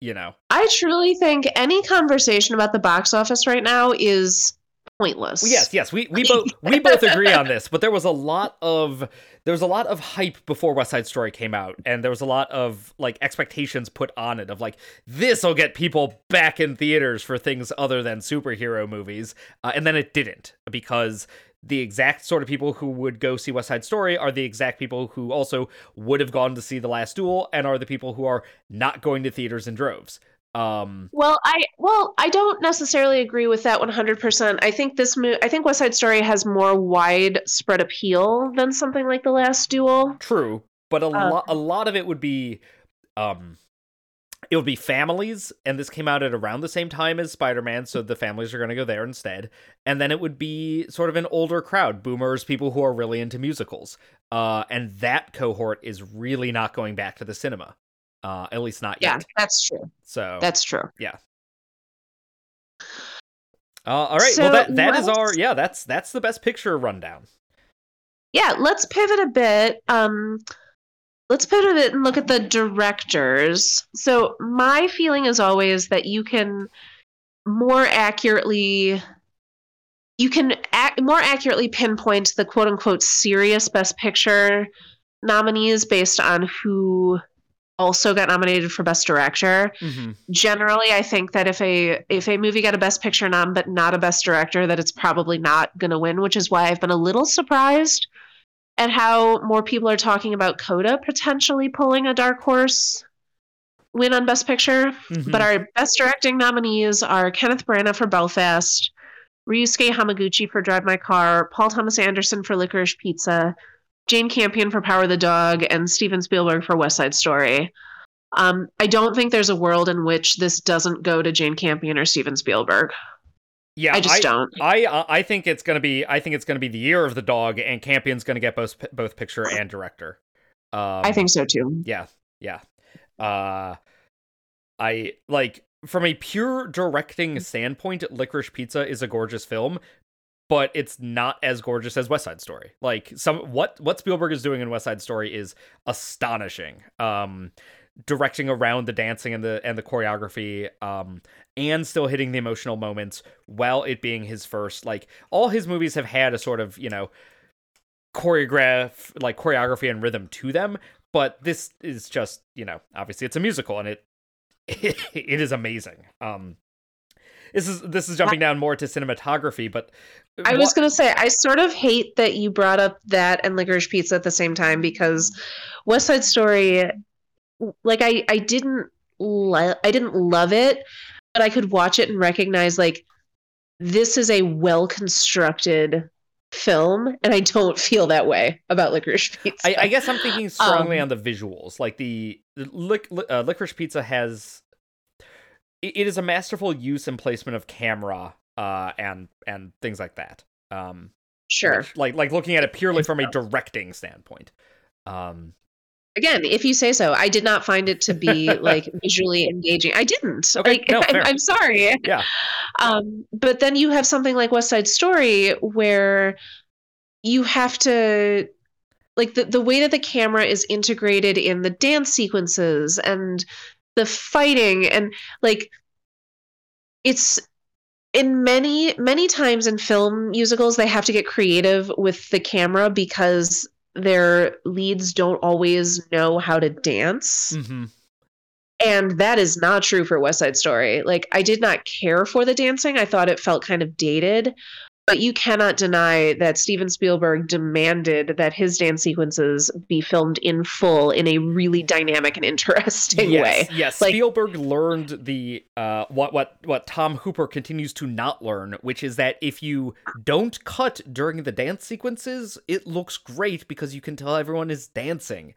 you know. I truly think any conversation about the box office right now is pointless. Yes, yes, we we both we both agree on [laughs] this, but there was a lot of there was a lot of hype before West Side Story came out, and there was a lot of like expectations put on it of like this will get people back in theaters for things other than superhero movies, uh, and then it didn't because the exact sort of people who would go see West Side Story are the exact people who also would have gone to see The Last Duel, and are the people who are not going to theaters in droves. Um, Well, I well, I don't necessarily agree with that 100%. I think this mo- I think West Side Story has more widespread appeal than something like The Last Duel. True, but a Uh, lot a lot of it would be um it would be families and this came out at around the same time as Spider-Man so the families are going to go there instead and then it would be sort of an older crowd boomers people who are really into musicals uh and that cohort is really not going back to the cinema uh at least not Yeah, yet that's true. so That's true. Yeah. Uh, all right So well that that is our yeah that's that's the best picture rundown Yeah, let's pivot a bit. Um let's pivot a bit and look at the directors. So my feeling is always that you can more accurately you can ac- more accurately pinpoint the quote unquote serious best picture nominees based on who also got nominated for best director mm-hmm. generally i think that if a if a movie got a best picture nom but not a best director that it's probably not going to win which is why i've been a little surprised at how more people are talking about coda potentially pulling a dark horse win on best picture Mm-hmm. but our best directing nominees are kenneth branagh for belfast ryusuke hamaguchi for drive my car paul thomas anderson for licorice pizza jane campion for power of the dog and steven spielberg for west side story um, I don't think there's a world in which this doesn't go to Jane Campion or Steven Spielberg. yeah I just don't. I uh, I think it's gonna be I think it's gonna be the year of the dog, and Campion's gonna get both both picture and director. Um, I think so too. Yeah, yeah. Uh, I like from a pure directing standpoint, Licorice Pizza is a gorgeous film, but it's not as gorgeous as West Side Story. Like some what what Spielberg is doing in West Side Story is astonishing. Um, directing around the dancing and the and the choreography um and still hitting the emotional moments while it being his first like all his movies have had a sort of you know choreograph like choreography and rhythm to them but this is just you know obviously it's a musical and it [laughs] it is amazing um this is this is jumping down more to cinematography but I was going to say, I sort of hate that you brought up that and Licorice Pizza at the same time because West Side Story, like I, I didn't, lo- I didn't love it, but I could watch it and recognize like this is a well constructed film, and I don't feel that way about Licorice [laughs] Pizza. I, I guess I'm thinking strongly Um, on the visuals. Like the, the lic, uh, licorice pizza has, it, it is a masterful use and placement of camera, uh, and and things like that. Um, sure. which- like like looking at it purely from a directing standpoint. Um, Again, if you say so, I did not find it to be [laughs] like visually engaging. I didn't. Okay, like, no, [laughs] I'm. I'm sorry. Yeah. Um, but then you have something like West Side Story where you have to like the, the way that the camera is integrated in the dance sequences and the fighting and like it's in many many times in film musicals they have to get creative with the camera because their leads don't always know how to dance mhm. and that is not true for West Side Story. Like I did not care for the dancing. I thought it felt kind of dated. But you cannot deny that Steven Spielberg demanded that his dance sequences be filmed in full in a really dynamic and interesting yes, way. Yes, Like- Spielberg learned the uh, what what what Tom Hooper continues to not learn, which is that if you don't cut during the dance sequences, it looks great because you can tell everyone is dancing.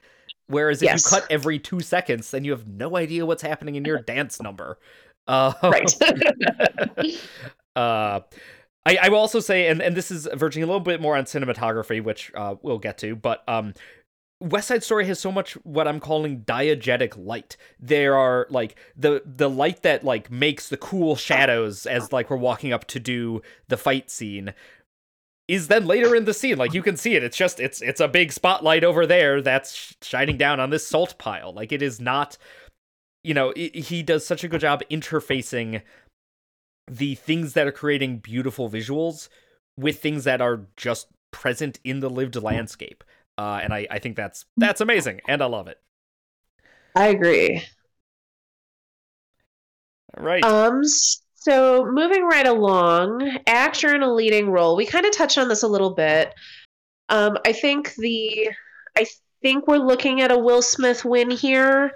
Whereas if Yes. you cut every two seconds, then you have no idea what's happening in your [laughs] dance number. Uh, Right. [laughs] uh, I, I will also say, and, and this is verging a little bit more on cinematography, which uh, we'll get to, but um, West Side Story has so much what I'm calling diegetic light. There are like the the light that like makes the cool shadows as like we're walking up to do the fight scene is then later in the scene. Like you can see it. It's just it's it's a big spotlight over there that's shining down on this salt pile. Like it is not you know i he does such a good job interfacing the things that are creating beautiful visuals with things that are just present in the lived landscape uh, and I, I think that's that's amazing and i love it I agree. all right Um, so moving right along, actor in a leading role. We kind of touched on this a little bit. Um, I think the, I think we're looking at a Will Smith win here.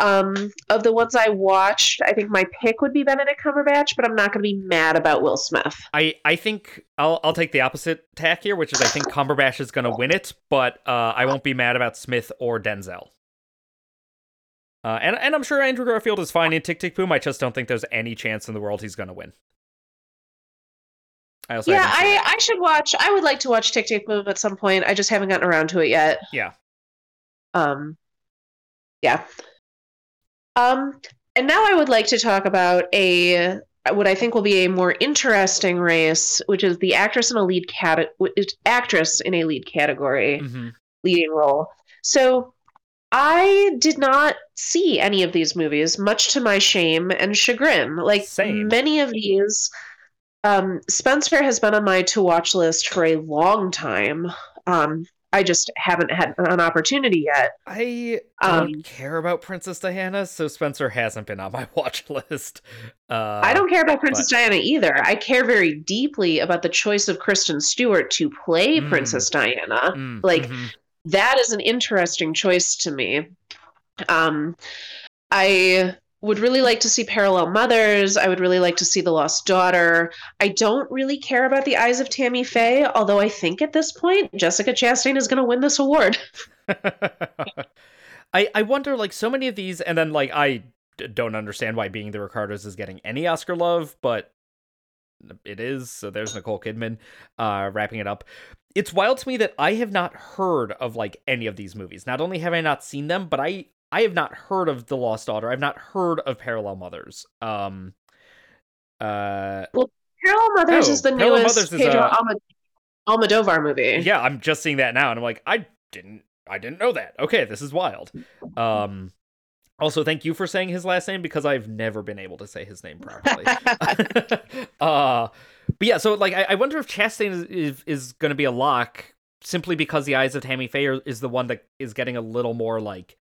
Um, of the ones I watched, I think my pick would be Benedict Cumberbatch, but I'm not going to be mad about Will Smith. I, I think I'll I'll take the opposite tack here, which is I think Cumberbatch is going to win it, but uh, I won't be mad about Smith or Denzel. Uh, and and I'm sure Andrew Garfield is fine in Tick Tick Boom. I just don't think there's any chance in the world he's going to win. I also yeah, I. I should watch. I would like to watch Tick Tick Boom at some point. I just haven't gotten around to it yet. yeah Um, yeah. Um, and now I would like to talk about a what I think will be a more interesting race, which is the actress in a lead cat actress in a lead category Mhm. leading role. So I did not see any of these movies, much to my shame and chagrin. Like Same. many of these, um, Spencer has been on my to watch list for a long time. Um, I just haven't had an opportunity yet. I don't Um, care about Princess Diana, so Spencer hasn't been on my [laughs] watch list. Uh, I don't care about Princess but- Diana either. I care very deeply about the choice of Kristen Stewart to play Mm. Princess Diana. mm, like, mhm. That is an interesting choice to me. Um, I would really like to see Parallel Mothers. I would really like to see The Lost Daughter. I don't really care about The Eyes of Tammy Faye, although I think at this point Jessica Chastain is going to win this award. [laughs] I I wonder like so many of these, and then like I d- don't understand why Being the Ricardos is getting any Oscar love, but it is. So there's Nicole Kidman, uh, wrapping it up. It's wild to me that I have not heard of like any of these movies. Not only have I not seen them, but I I have not heard of The Lost Daughter. I've not heard of Parallel Mothers. Um, uh, well, Parallel Mothers Oh, is the Parallel newest Mothers Pedro Almod- Almodovar movie. yeah, I'm just seeing that now, and I'm like, I didn't, I didn't know that. Okay, this is wild. Um, also, thank you for saying his last name because I've never been able to say his name properly. [laughs] [laughs] uh, but yeah, so like, I, I wonder if Chastain is is, is going to be a lock simply because the Eyes of Tammy Faye are- is the one that is getting a little more like,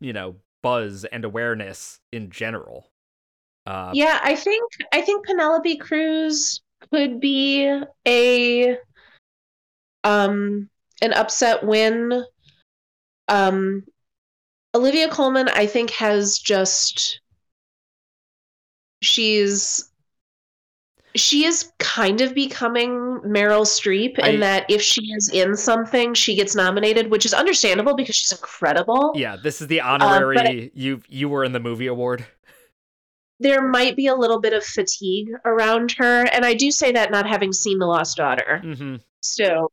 you know, buzz and awareness in general. Uh, Yeah, I think I think Penelope Cruz could be a um an upset win. Um Olivia Colman, I think has just she's she is kind of becoming Meryl Streep in I- that if she is in something, she gets nominated, which is understandable because she's incredible. yeah, this is the Uh, honorary you you were in the movie award. there might be a little bit of fatigue around her, and I do say that not having seen The Lost Daughter. hmm So,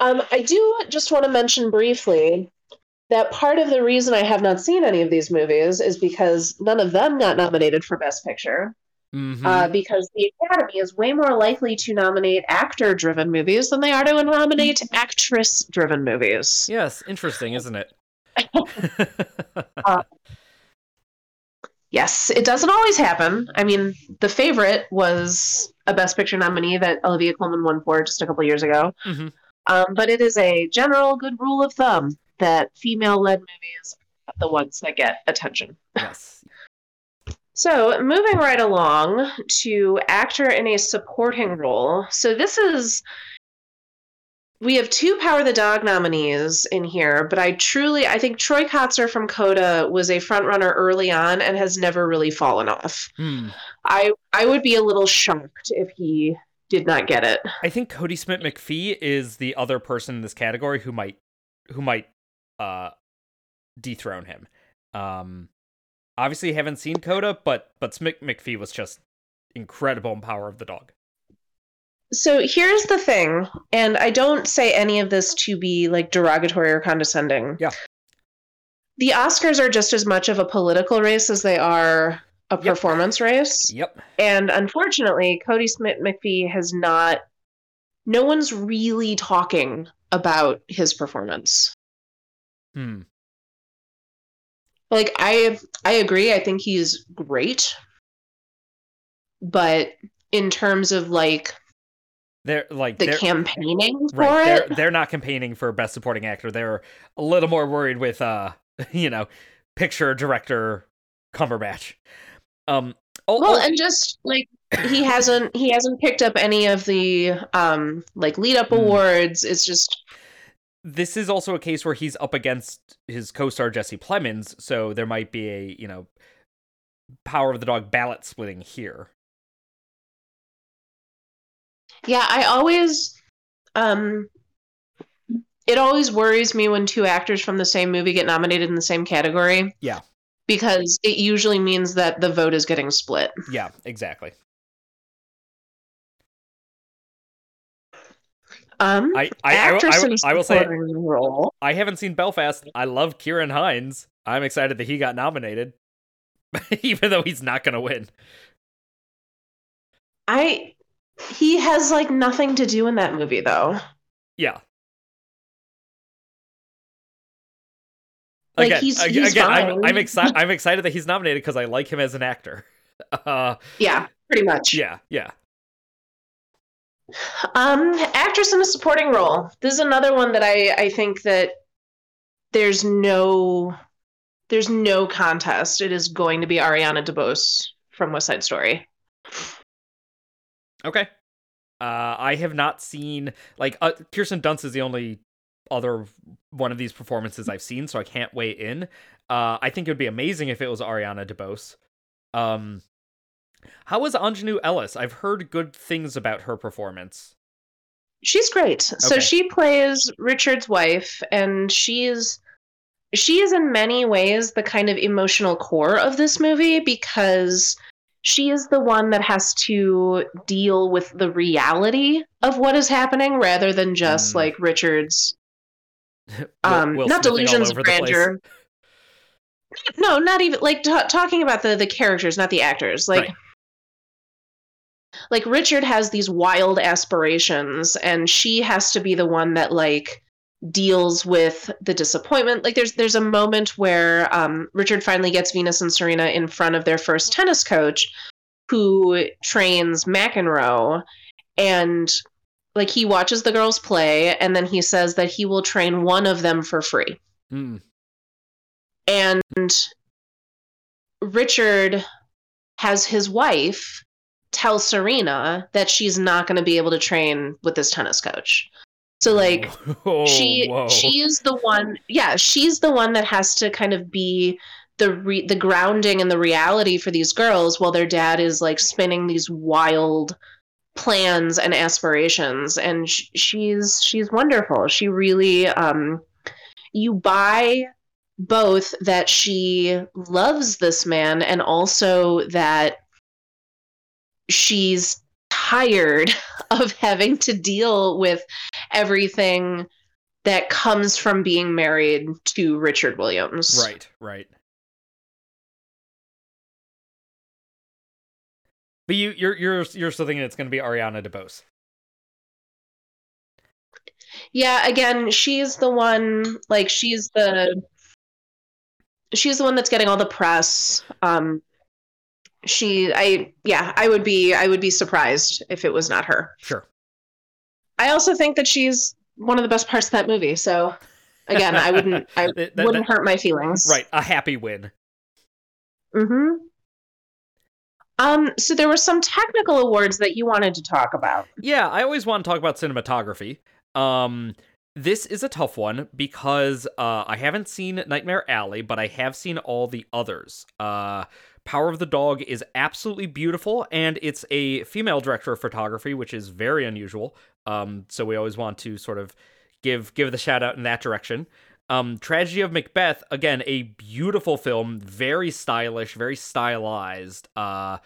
um, I do just want to mention briefly that part of the reason I have not seen any of these movies is because none of them got nominated for Best Picture. Hmm Uh, because the Academy is way more likely to nominate actor-driven movies than they are to nominate actress-driven movies. Yes, interesting, isn't it? [laughs] [laughs] Yes, it doesn't always happen. I mean, The Favorite was a Best Picture nominee that Olivia Colman won for just a couple years ago. Mhm. Um, but it is a general good rule of thumb that female led movies are the ones that get attention. yes. So, moving right along to actor in a supporting role. So, this is. We have two Power the Dog nominees in here, but I truly, I think Troy Kotsur from Coda was a frontrunner early on and has never really fallen off. Hmm. I I would be a little shocked if he did not get it. I think Cody Smit-McPhee is the other person in this category who might who might uh dethrone him. Um obviously haven't seen Coda, but but Smit-McPhee was just incredible in Power of the Dog. So here's the thing, and I don't say any of this to be like derogatory or condescending. Yeah. The Oscars are just as much of a political race as they are a Yep. performance race. Yep. And unfortunately, Cody Smit-McPhee has not no one's really talking about his performance. Hmm. Like I I agree, I think he's great. But in terms of like They're like the they're, campaigning for right. it, They're they're not campaigning for best supporting actor. They're a little more worried with uh [laughs] you know picture director Cumberbatch. Um. Oh, well oh, and just like he hasn't he hasn't picked up any of the um like lead up Hmm. awards it's just this is also a case where he's up against his co-star Jesse Plemons, so there might be a you know power of the dog ballot splitting here. yeah i always um it always worries me when two actors from the same movie get nominated in the same category Yeah. because it usually means that the vote is getting split Yeah, exactly. Um I I, actress I, in will- a I will say role I haven't seen Belfast. I love Ciarán Hinds. I'm excited that he got nominated, [laughs] even though he's not going to win. i he has like nothing to do in that movie though Yeah. Like, again, he's- he's again, I'm. I'm excited. [laughs] I'm excited that he's nominated because I like him as an actor. [laughs] Uh, yeah pretty much yeah, yeah. Um, actress in a supporting role. This is another one that I I think that there's no there's no contest. It is going to be Ariana DeBose from West Side Story. Okay. Uh, I have not seen like uh, Kirsten Dunst is the only other one of these performances I've seen, so I can't weigh in. Uh, I think it would be amazing if it was Ariana DeBose. Um, how was Aunjanue Ellis? I've heard good things about her performance. She's great. So Okay. she plays Richard's wife, and she's she is in many ways the kind of emotional core of this movie because she is the one that has to deal with the reality of what is happening rather than just Mm. like Richard's [laughs] um Will not delusions of over the place. grandeur no not even like ta talking about the the characters not the actors like Right. Like richard has these wild aspirations and she has to be the one that like deals with the disappointment. Like there's there's a moment where um richard finally gets venus and serena in front of their first tennis coach who trains mcenroe and like he watches the girls play and then he says that he will train one of them for free. Mm, and Richard has his wife tell Serena that she's not going to be able to train with this tennis coach. So like [laughs] oh, she whoa. she is the one yeah, she's the one that has to kind of be the re- the grounding and the reality for these girls while their dad is like spinning these wild plans and aspirations and sh- she's she's wonderful. She really um you buy both that she loves this man and also that she's tired [laughs] of having to deal with everything that comes from being married to Richard Williams. Right, right. But you, you're you're you're still thinking it's going to be Ariana DeBose. Yeah, again, she's the one like she's the she's the one that's getting all the press. Um she I yeah, I would be I would be surprised if it was not her. Sure. I also think that she's one of the best parts of that movie. So again, I wouldn't [laughs] I That- that- wouldn't hurt my feelings. Right, a happy win. Mm Mhm. Um, so there were some technical awards that you wanted to talk about. Yeah, I always want to talk about cinematography. Um, this is a tough one because uh, I haven't seen Nightmare Alley, but I have seen all the others. Uh, Power of the Dog is absolutely beautiful, and it's a female director of photography, which is very unusual. Um, so we always want to sort of give give the shout out in that direction. Um, Tragedy of Macbeth, again, a beautiful film, very stylish, very stylized. Uh,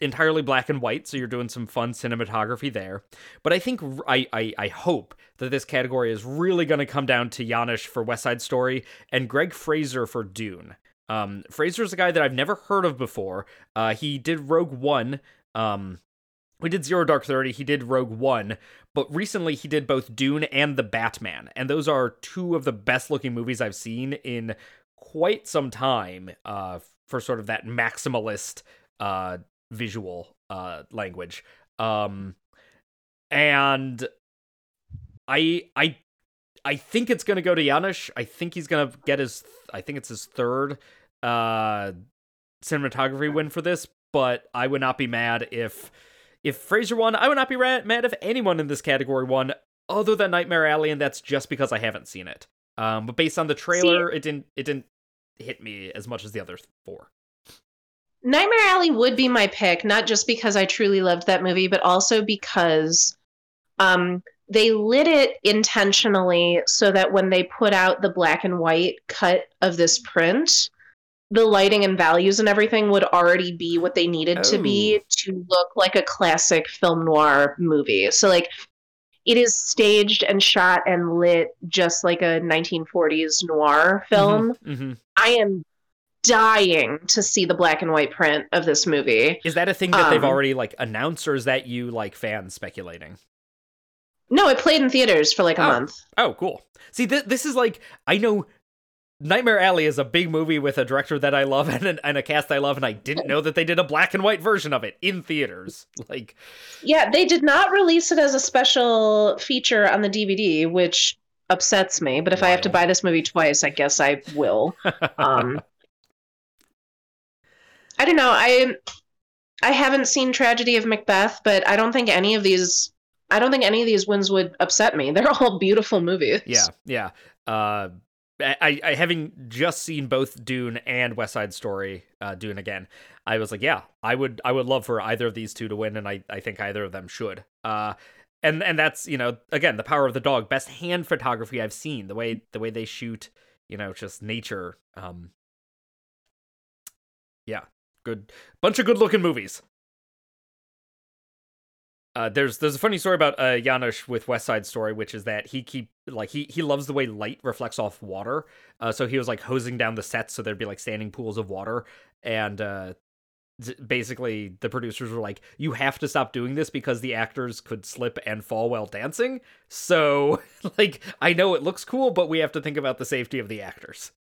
entirely black and white, so you're doing some fun cinematography there. But I think I I, I hope that this category is really going to come down to Janusz for West Side Story and Greig Fraser for Dune. Um, Fraser's a guy that I've never heard of before. Uh, he did Rogue One. Um, we did Zero Dark Thirty. He did Rogue One, but recently he did both Dune and The Batman, and those are two of the best looking movies I've seen in quite some time. Uh, for sort of that maximalist uh visual uh language. Um, and I I I think it's gonna go to Janusz. I think he's gonna get his. I think it's his third uh cinematography win for this. But I would not be mad if if Fraser won. I would not be mad if anyone in this category won, other than Nightmare Alley, and that's just because I haven't seen it. Um, but based on the trailer, See, it didn't it didn't hit me as much as the other four. Nightmare Alley would be my pick, not just because I truly loved that movie, but also because um, they lit it intentionally so that when they put out the black and white cut of this print, the lighting and values and everything would already be what they needed oh. to be oh. to look like a classic film noir movie. So, like, it is staged and shot and lit just like a 1940s noir film. Mm-hmm, mm-hmm. I am dying to see the black and white print of this movie. Is that a thing that um, they've already like announced, or is that you like fans speculating? No, it played in theaters for like a oh. month. Oh, cool. See, th- this is like I know Nightmare Alley is a big movie with a director that I love [laughs] and, and a cast I love, and I didn't know that they did a black and white version of it in theaters. [laughs] Like, yeah, they did not release it as a special feature on the DVD, which upsets me. But if wild. I have to buy this movie twice, I guess I will. um, [laughs] I don't know. I I haven't seen Tragedy of Macbeth, but I don't think any of these I don't think any of these wins would upset me. [laughs] They're all beautiful movies. Yeah, yeah. Uh, I, I having just seen both Dune and West Side Story, uh, Dune again. I was like, yeah, I would I would love for either of these two to win, and I, I think either of them should. Uh, and and that's you know again the power of the dog, best hand photography I've seen. The way the way they shoot, you know, just nature. Um, yeah, good bunch of good looking movies. Uh, there's there's a funny story about uh, Janusz with West Side Story, which is that he keep like he he loves the way light reflects off water. Uh, so he was like hosing down the sets so there'd be like standing pools of water, and uh, basically the producers were like, "You have to stop doing this because the actors could slip and fall while dancing." So [laughs] like I know it looks cool, but we have to think about the safety of the actors.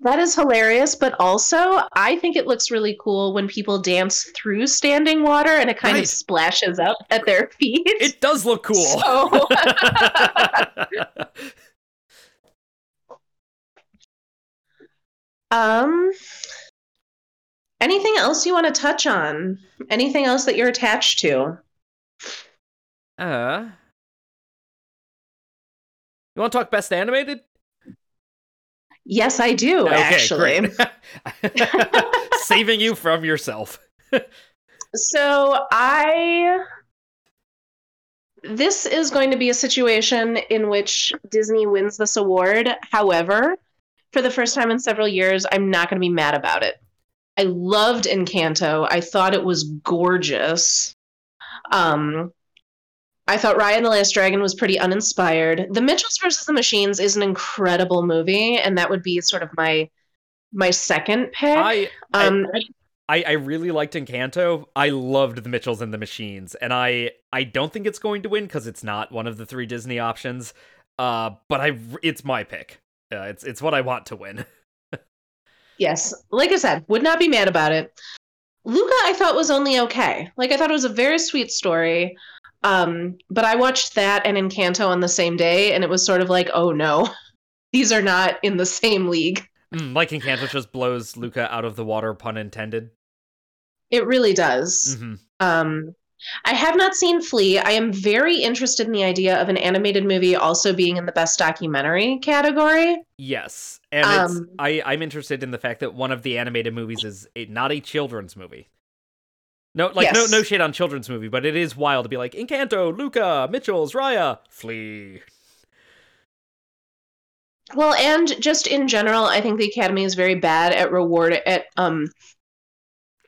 That is hilarious, but also I think it looks really cool when people dance through standing water and it kind right. of splashes up at their [laughs] feet. It does look cool. So... [laughs] um anything else you want to touch on? Anything else that you're attached to? Uh You want to talk best animated? Yes, I do, okay, actually. [laughs] [laughs] Saving you from yourself. so I. This is going to be a situation in which Disney wins this award. However, for the first time in several years, I'm not going to be mad about it. I loved Encanto. I thought it was gorgeous. Um, I thought Raya and the Last Dragon was pretty uninspired. The Mitchells versus the Machines is an incredible movie, and that would be sort of my my second pick. I, um, I, I really liked Encanto. I loved the Mitchells and the Machines, and I I don't think it's going to win because it's not one of the three Disney options. Uh, but I it's my pick. Uh, it's it's what I want to win. [laughs] yes, like I said, would not be mad about it. Luca, I thought was only okay. Like I thought it was a very sweet story. Um, but I watched that and Encanto on the same day, and it was sort of like, oh no, [laughs] these are not in the same league. Mm, like Encanto just blows Luca out of the water, pun intended. It really does. hmm Um, I have not seen Flee. I am very interested in the idea of an animated movie also being in the best documentary category. Yes, and it's, Um, I I'm interested in the fact that one of the animated movies is a, not a children's movie. No, like no Yes. no shade on children's movie, but it is wild to be like Encanto, Luca, Mitchell's, Raya, Flee. Well, and just in general, I think the Academy is very bad at reward at um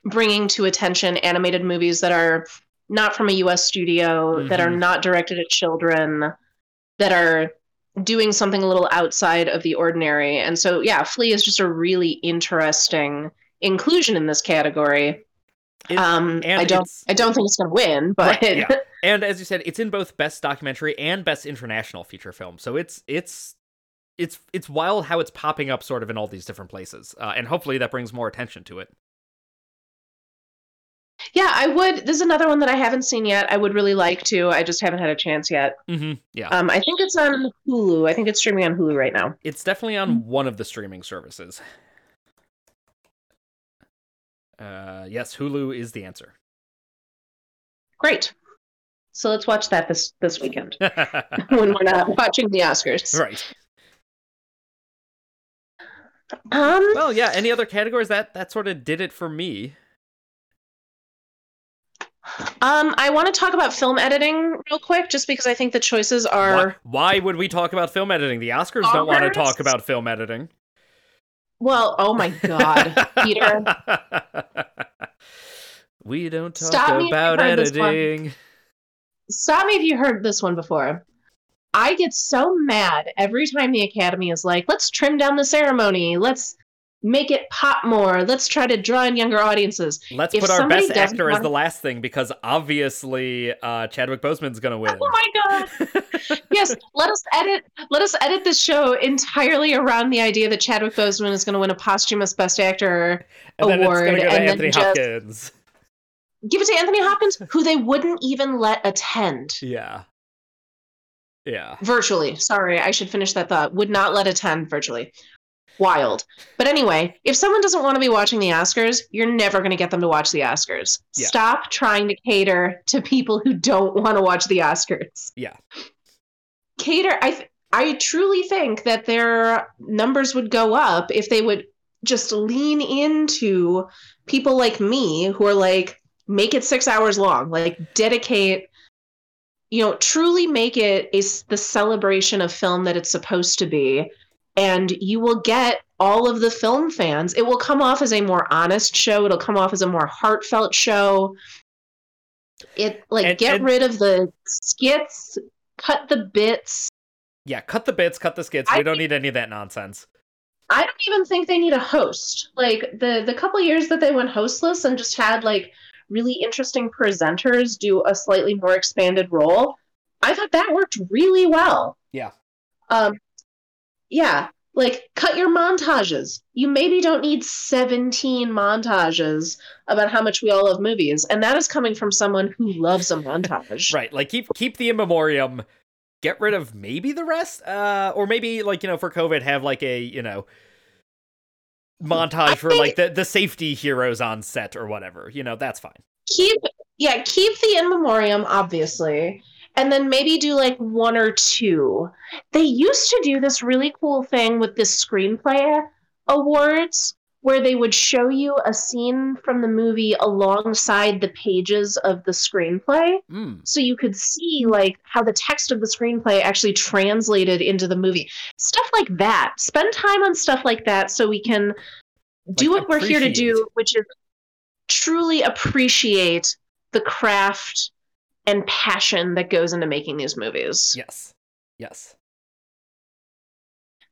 bringing to attention animated movies that are not from a US studio, that are Mhm. not directed at children, that are doing something a little outside of the ordinary. And so yeah, Flee is just a really interesting inclusion in this category. It- um I don't I don't think it's going to win, but Right, yeah. [laughs] And as you said, it's in both best documentary and best international feature film. So it's it's it's it's wild how it's popping up sort of in all these different places, uh, and hopefully that brings more attention to it. yeah, I would this is another one that I haven't seen yet. I would really like to. I just haven't had a chance yet. Mm-hmm, Yeah, Um, I think it's on Hulu. I think it's streaming on Hulu right now. it's definitely on one of the streaming services. Uh, yes, Hulu is the answer. Great. So let's watch that this this weekend [laughs] when we're not watching the Oscars. right. Um, Well, yeah. Any other categories that that sort of did it for me? um, I want to talk about film editing real quick, just because I think the choices are Why, why would we talk about film editing? The Oscars don't want to talk about film editing. Well. Oh my God, Peter. [laughs] we don't talk Stop me if you've about heard this one. editing. Stop me if you heard this one before. I get so mad every time the Academy is like, "Let's trim down the ceremony. Let's make it pop more. Let's try to draw in younger audiences." Let's If put our best actor as the last thing because obviously uh, Chadwick Boseman's gonna win. Oh my God. [laughs] yes, let us edit. Let us edit this show entirely around the idea that Chadwick Boseman is going to win a posthumous Best Actor. and then it's award, go to and then Anthony just- Hopkins. Give it to Anthony Hopkins, who they wouldn't even let attend Yeah. Yeah. virtually. Sorry, I should finish that thought. Would not let attend virtually. Wild. But anyway, if someone doesn't want to be watching the Oscars, you're never going to get them to watch the Oscars. Yeah. Stop trying to cater to people who don't want to watch the Oscars. Yeah. cater i th- i truly think that their numbers would go up if they would just lean into people like me who are like make it 6 hours long like dedicate you know truly make it a, s- the celebration of film that it's supposed to be and you will get all of the film fans it will come off as a more honest show it'll come off as a more heartfelt show it like And- get and- rid of the skits cut the bits Yeah, cut the bits, cut the skits. I we don't need any of that nonsense. I don't even think they need a host. Like the the couple years that they went hostless and just had like really interesting presenters do a slightly more expanded role, I thought that worked really well. Yeah. Um yeah, like cut your montages. You maybe don't need 17 montages about how much we all love movies, and that is coming from someone who loves a montage. [laughs] Right. Like keep keep the in memoriam. Get rid of maybe the rest, uh, or maybe like you know for COVID have like a you know montage for like the the safety heroes on set or whatever. You know that's fine. keep yeah keep the in memoriam obviously and then maybe do like one or two. They used to do this really cool thing with this screenplay awards where they would show you a scene from the movie alongside the pages of the screenplay. Mm. so you could see like how the text of the screenplay actually translated into the movie. Stuff like that. Spend time on stuff like that so we can do Like, what we're here to do which is truly appreciate the craft and passion that goes into making these movies Yes. Yes.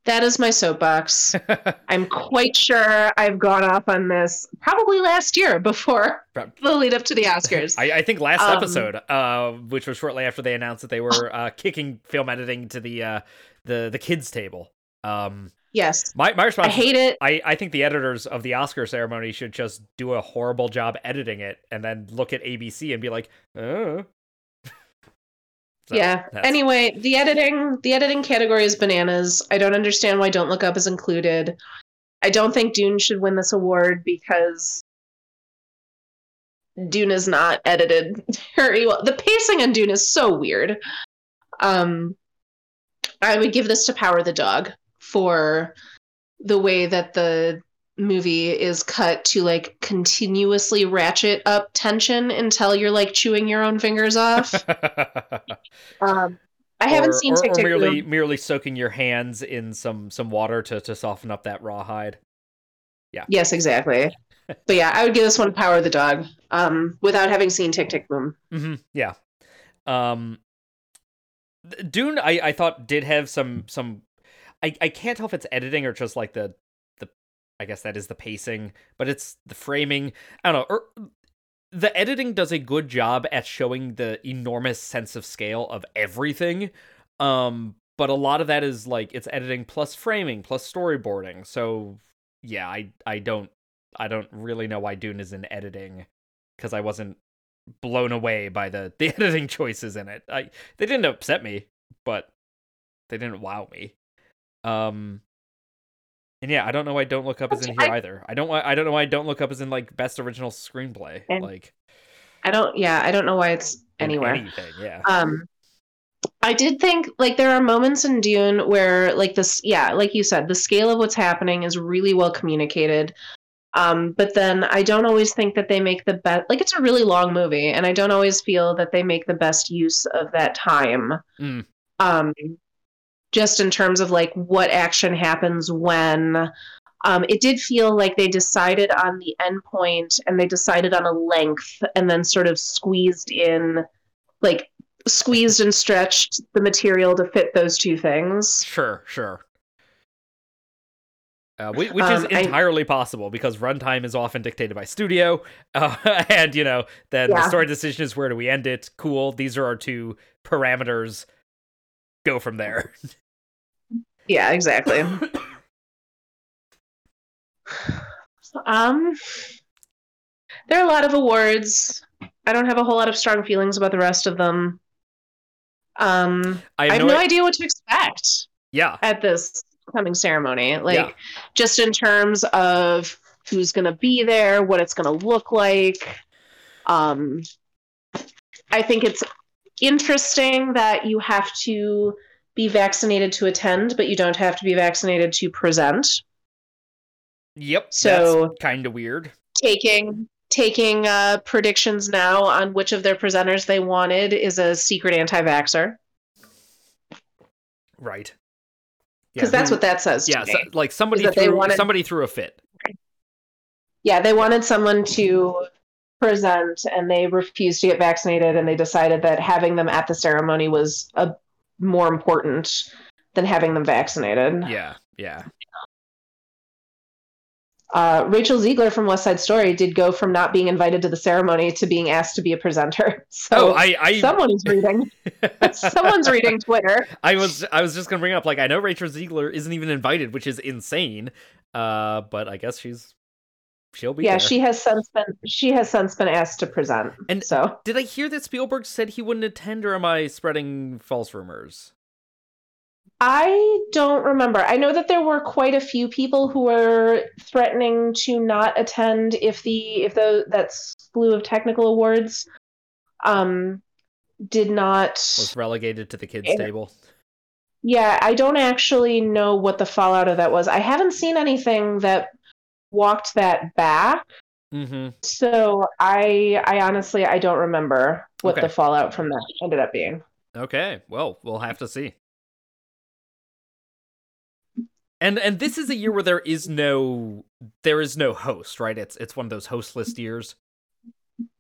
that is my soapbox [laughs] i'm quite sure i've gone off on this probably last year before the lead up to the oscars [laughs] I, I think last Um, episode, uh, which was shortly after they announced that they were uh, kicking film editing to the uh, the the kids table. Um, yes my my response. i hate it I, I think the editors of the Oscar ceremony should just do a horrible job editing it and then look at ABC and be like, oh. So, yeah. Anyway, the editing the editing category is bananas. I don't understand why Don't Look Up is included. I don't think Dune should win this award because Dune is not edited [laughs] very well. The pacing on Dune is so weird. Um, I would give this to Power the Dog for the way that the movie is cut to like continuously ratchet up tension until you're like chewing your own fingers off. [laughs] um, I haven't or, seen or, Tick or merely Boom. merely soaking your hands in some some water to to soften up that rawhide. Yeah. Yes, exactly. but yeah, I would give this one Power of the Dog. Um, without having seen Tick Tick Boom. hmm Yeah. Um, Dune, I I thought did have some some. I I can't tell if it's editing or just like the the. I guess that is the pacing, but it's the framing. I don't know. Or, the editing does a good job at showing the enormous sense of scale of everything. Um, but a lot of that is like it's editing plus framing plus storyboarding. So yeah, I I don't I don't really know why Dune is in editing because I wasn't blown away by the [laughs] the editing choices in it. I they didn't upset me, but they didn't wow me. Um and yeah, I don't know why Don't Look Up is in here I- either. I don't why I don't know why Don't Look Up is in like best original screenplay. Like I don't. Yeah, I don't know why it's anywhere. anything, yeah. Um, I did think like there are moments in Dune where like this, yeah, like you said, the scale of what's happening is really well communicated. Um, but then I don't always think that they make the best. Like it's a really long movie, and I don't always feel that they make the best use of that time. Mm. Um, just in terms of like what action happens when. Um, it did feel like they decided on the endpoint point and they decided on a length and then sort of squeezed in like squeezed and stretched the material to fit those two things. Sure, sure. Uh, whi- which is Um, I- entirely possible because runtime is often dictated by studio, [laughs] uh, and you know then the story decision is where do we end it? Cool, these are our two parameters. Go from there. [laughs] Yeah, exactly. um there are a lot of awards. I don't have a whole lot of strong feelings about the rest of them. Um I I have, have no i- idea what to expect Yeah, at this coming ceremony. Like Yeah. just in terms of who's going to be there, what it's going to look like. Um I think it's interesting that you have to be vaccinated to attend, but you don't have to be vaccinated to present. yep. So- kind of weird. Taking taking uh, predictions now on which of their presenters they wanted is a secret anti-vaxer Right. because Yeah, that's what that says. Yeah, so, like somebody threw wanted- somebody threw a fit. yeah, they wanted someone to present, and they refused to get vaccinated, and they decided that having them at the ceremony was a more important than having them vaccinated. Yeah, yeah. Uh, Rachel Zegler from West Side Story did go from not being invited to the ceremony to being asked to be a presenter. [laughs] So oh, I I someone's reading. [laughs] someone's reading Twitter. I was I was just gonna bring up like I know Rachel Zegler isn't even invited, which is insane. Uh, but I guess she's she'll be Yeah, there. she has since been she has since been asked to present. And- so Did I hear that Spielberg said he wouldn't attend, or am I spreading false rumors? I don't remember. I know that there were quite a few people who were threatening to not attend if the if the that slew of technical awards um did not Was relegated to the kids' Yeah. table. Yeah, I don't actually know what the fallout of that was. I haven't seen anything that walked that back. Mm-hmm. So I I honestly I don't remember what Okay. the fallout from that ended up being. Okay, well, we'll have to see. And and this is a year where there is no there is no host, right? It's it's one of those hostless years.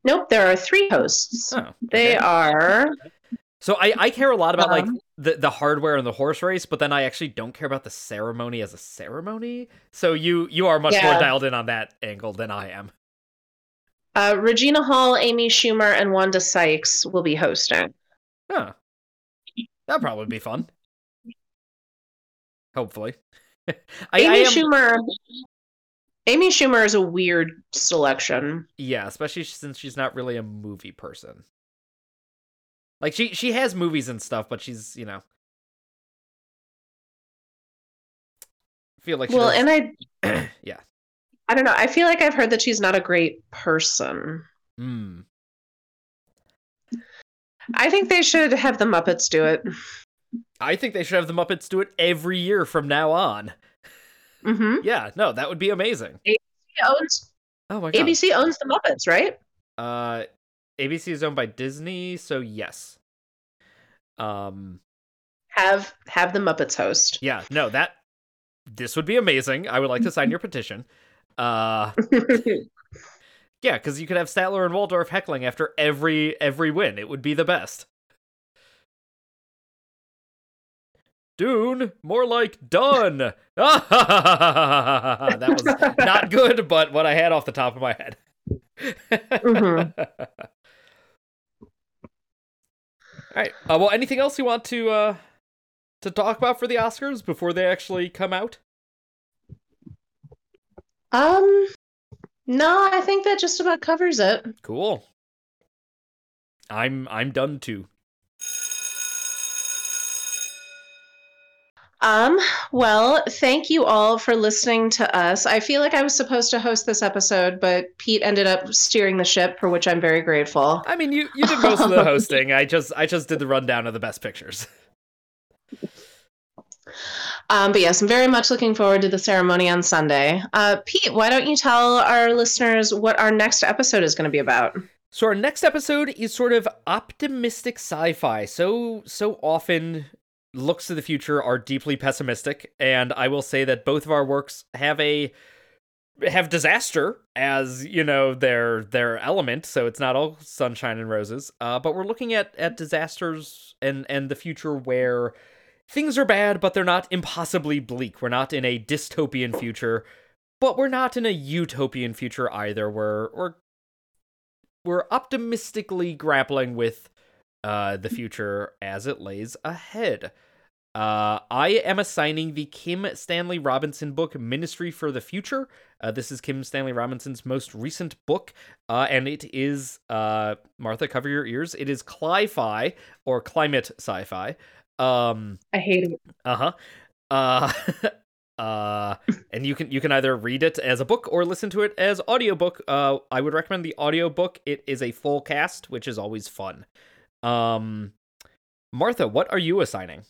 Nope, there are three hosts. Oh, They are So I, I care a lot about like Um, the, the hardware and the horse race, but then I actually don't care about the ceremony as a ceremony. So you you are much more dialed in on that angle than I am. uh, Regina Hall, Amy Schumer, and Wanda Sykes will be hosting. Huh. That'd probably be fun. Hopefully. [laughs] I, I Amy am, Schumer. Amy Schumer is a weird selection. yeah, especially since she's not really a movie person. Like she she has movies and stuff, but she's you know. I feel like she Well, and I [clears throat] yeah. I don't know. I feel like I've heard that she's not a great person. Hmm. I think they should have the Muppets do it. I think they should have the Muppets do it every year from now on. Mm-hmm. Yeah, no, that would be amazing. ABC owns Oh my god. ABC owns the Muppets, right? Uh, ABC is owned by Disney, so yes. Um, Have have the Muppets host. yeah, no, that this would be amazing. I would like to sign your petition. Uh, [laughs] yeah, because you could have Statler and Waldorf heckling after every every win. It would be the best. Dune, more like done. [laughs] that was not good, but what I had off the top of my head. Mhm. [laughs] All right. Uh, well, anything else you want to uh, to talk about for the Oscars before they actually come out? um, no, I think that just about covers it. Cool. I'm I'm done too. Um, well, thank you all for listening to us. I feel like I was supposed to host this episode, but Pete ended up steering the ship, for which I'm very grateful. I mean, you you did most of the [laughs] hosting. I just I just did the rundown of the best pictures. Um, but yes, I'm very much looking forward to the ceremony on Sunday. Uh, Pete, why don't you tell our listeners what our next episode is going to be about? So our next episode is sort of optimistic sci-fi. So so often looks to the future are deeply pessimistic, and I will say that both of our works have a have disaster as you know their their element so it's not all sunshine and roses. Uh, but we're looking at at disasters and and the future where things are bad but they're not impossibly bleak. We're not in a dystopian future but we're not in a utopian future either. We're we're we're optimistically grappling with uh the future as it lays ahead uh, I am assigning the Kim Stanley Robinson book Ministry for the Future. Uh, this is Kim Stanley Robinson's most recent book, uh, and it is, uh, Martha, cover your ears. It is cli-fi or climate sci-fi. Um, I hate it. uh-huh. Uh [laughs] Uh and you can you can either read it as a book or listen to it as audiobook. Uh I would recommend the audiobook. It is a full cast, which is always fun. Um Martha, what are you assigning?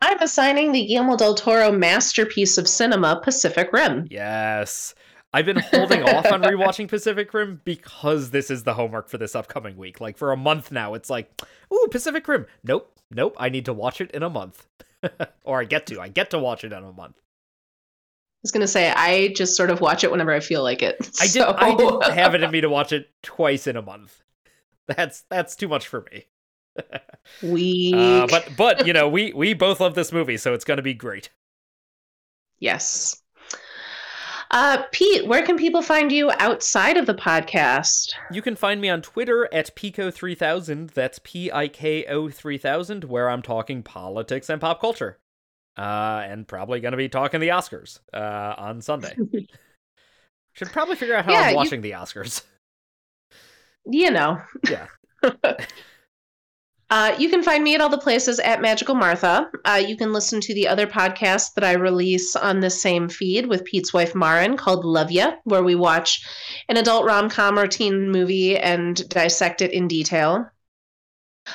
I'm assigning the Guillermo del Toro masterpiece of cinema, Pacific Rim. Yes. I've been holding off on rewatching Pacific Rim because this is the homework for this upcoming week. Like for a month now, it's like, ooh, Pacific Rim. Nope, nope. I need to watch it in a month, [laughs] or I get to. I get to watch it in a month. I was gonna say I just sort of watch it whenever I feel like it. I did. I [laughs] didn't have it in me to watch it twice in a month. That's that's too much for me. Weak. Uh, but but you know we we both love this movie, so it's gonna be great. yes. Uh, Pete, where can people find you outside of the podcast? You can find me on Twitter at Piko3000. That's P I K O 3000, where I'm talking politics and pop culture. Uh, and probably going to be talking the Oscars uh, on Sunday. [laughs] Should probably figure out how Yeah, I'm you- watching the Oscars. You know. Yeah. [laughs] Uh, you can find me at all the places at Magical Martha. Uh, you can listen to the other podcast that I release on the same feed with Pete's wife Marin called Love Ya, where we watch an adult rom com or teen movie and dissect it in detail.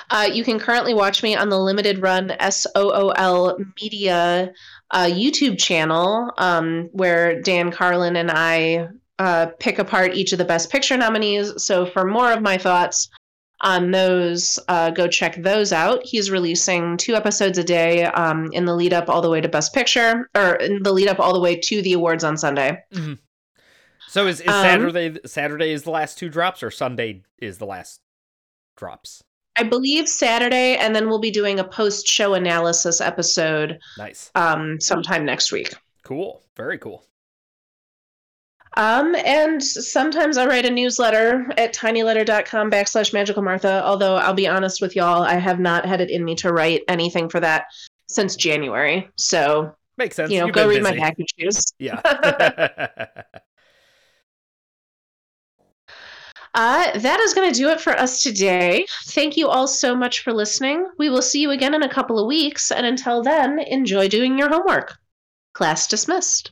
Uh, you can currently watch me on the limited run SOOL Media uh, YouTube channel, um, where Dan Carlin and I uh, pick apart each of the Best Picture nominees. So, for more of my thoughts on those, uh, go check those out. He's releasing two episodes a day um, in the lead up all the way to Best Picture, or in the lead up all the way to the awards on Sunday. So is, is Um, Saturday Saturday is the last two drops, or Sunday is the last drops? I believe Saturday, and then we'll be doing a post show analysis episode Nice, um, sometime next week. cool, very cool. Um, and sometimes I write a newsletter at tinyletter.com backslash magical Martha. Although I'll be honest with y'all, I have not had it in me to write anything for that since January. So, Makes sense. you know, You've go read my busy. packages. Yeah. [laughs] Uh, that is going to do it for us today. Thank you all so much for listening. We will see you again in a couple of weeks. And until then, enjoy doing your homework. Class dismissed.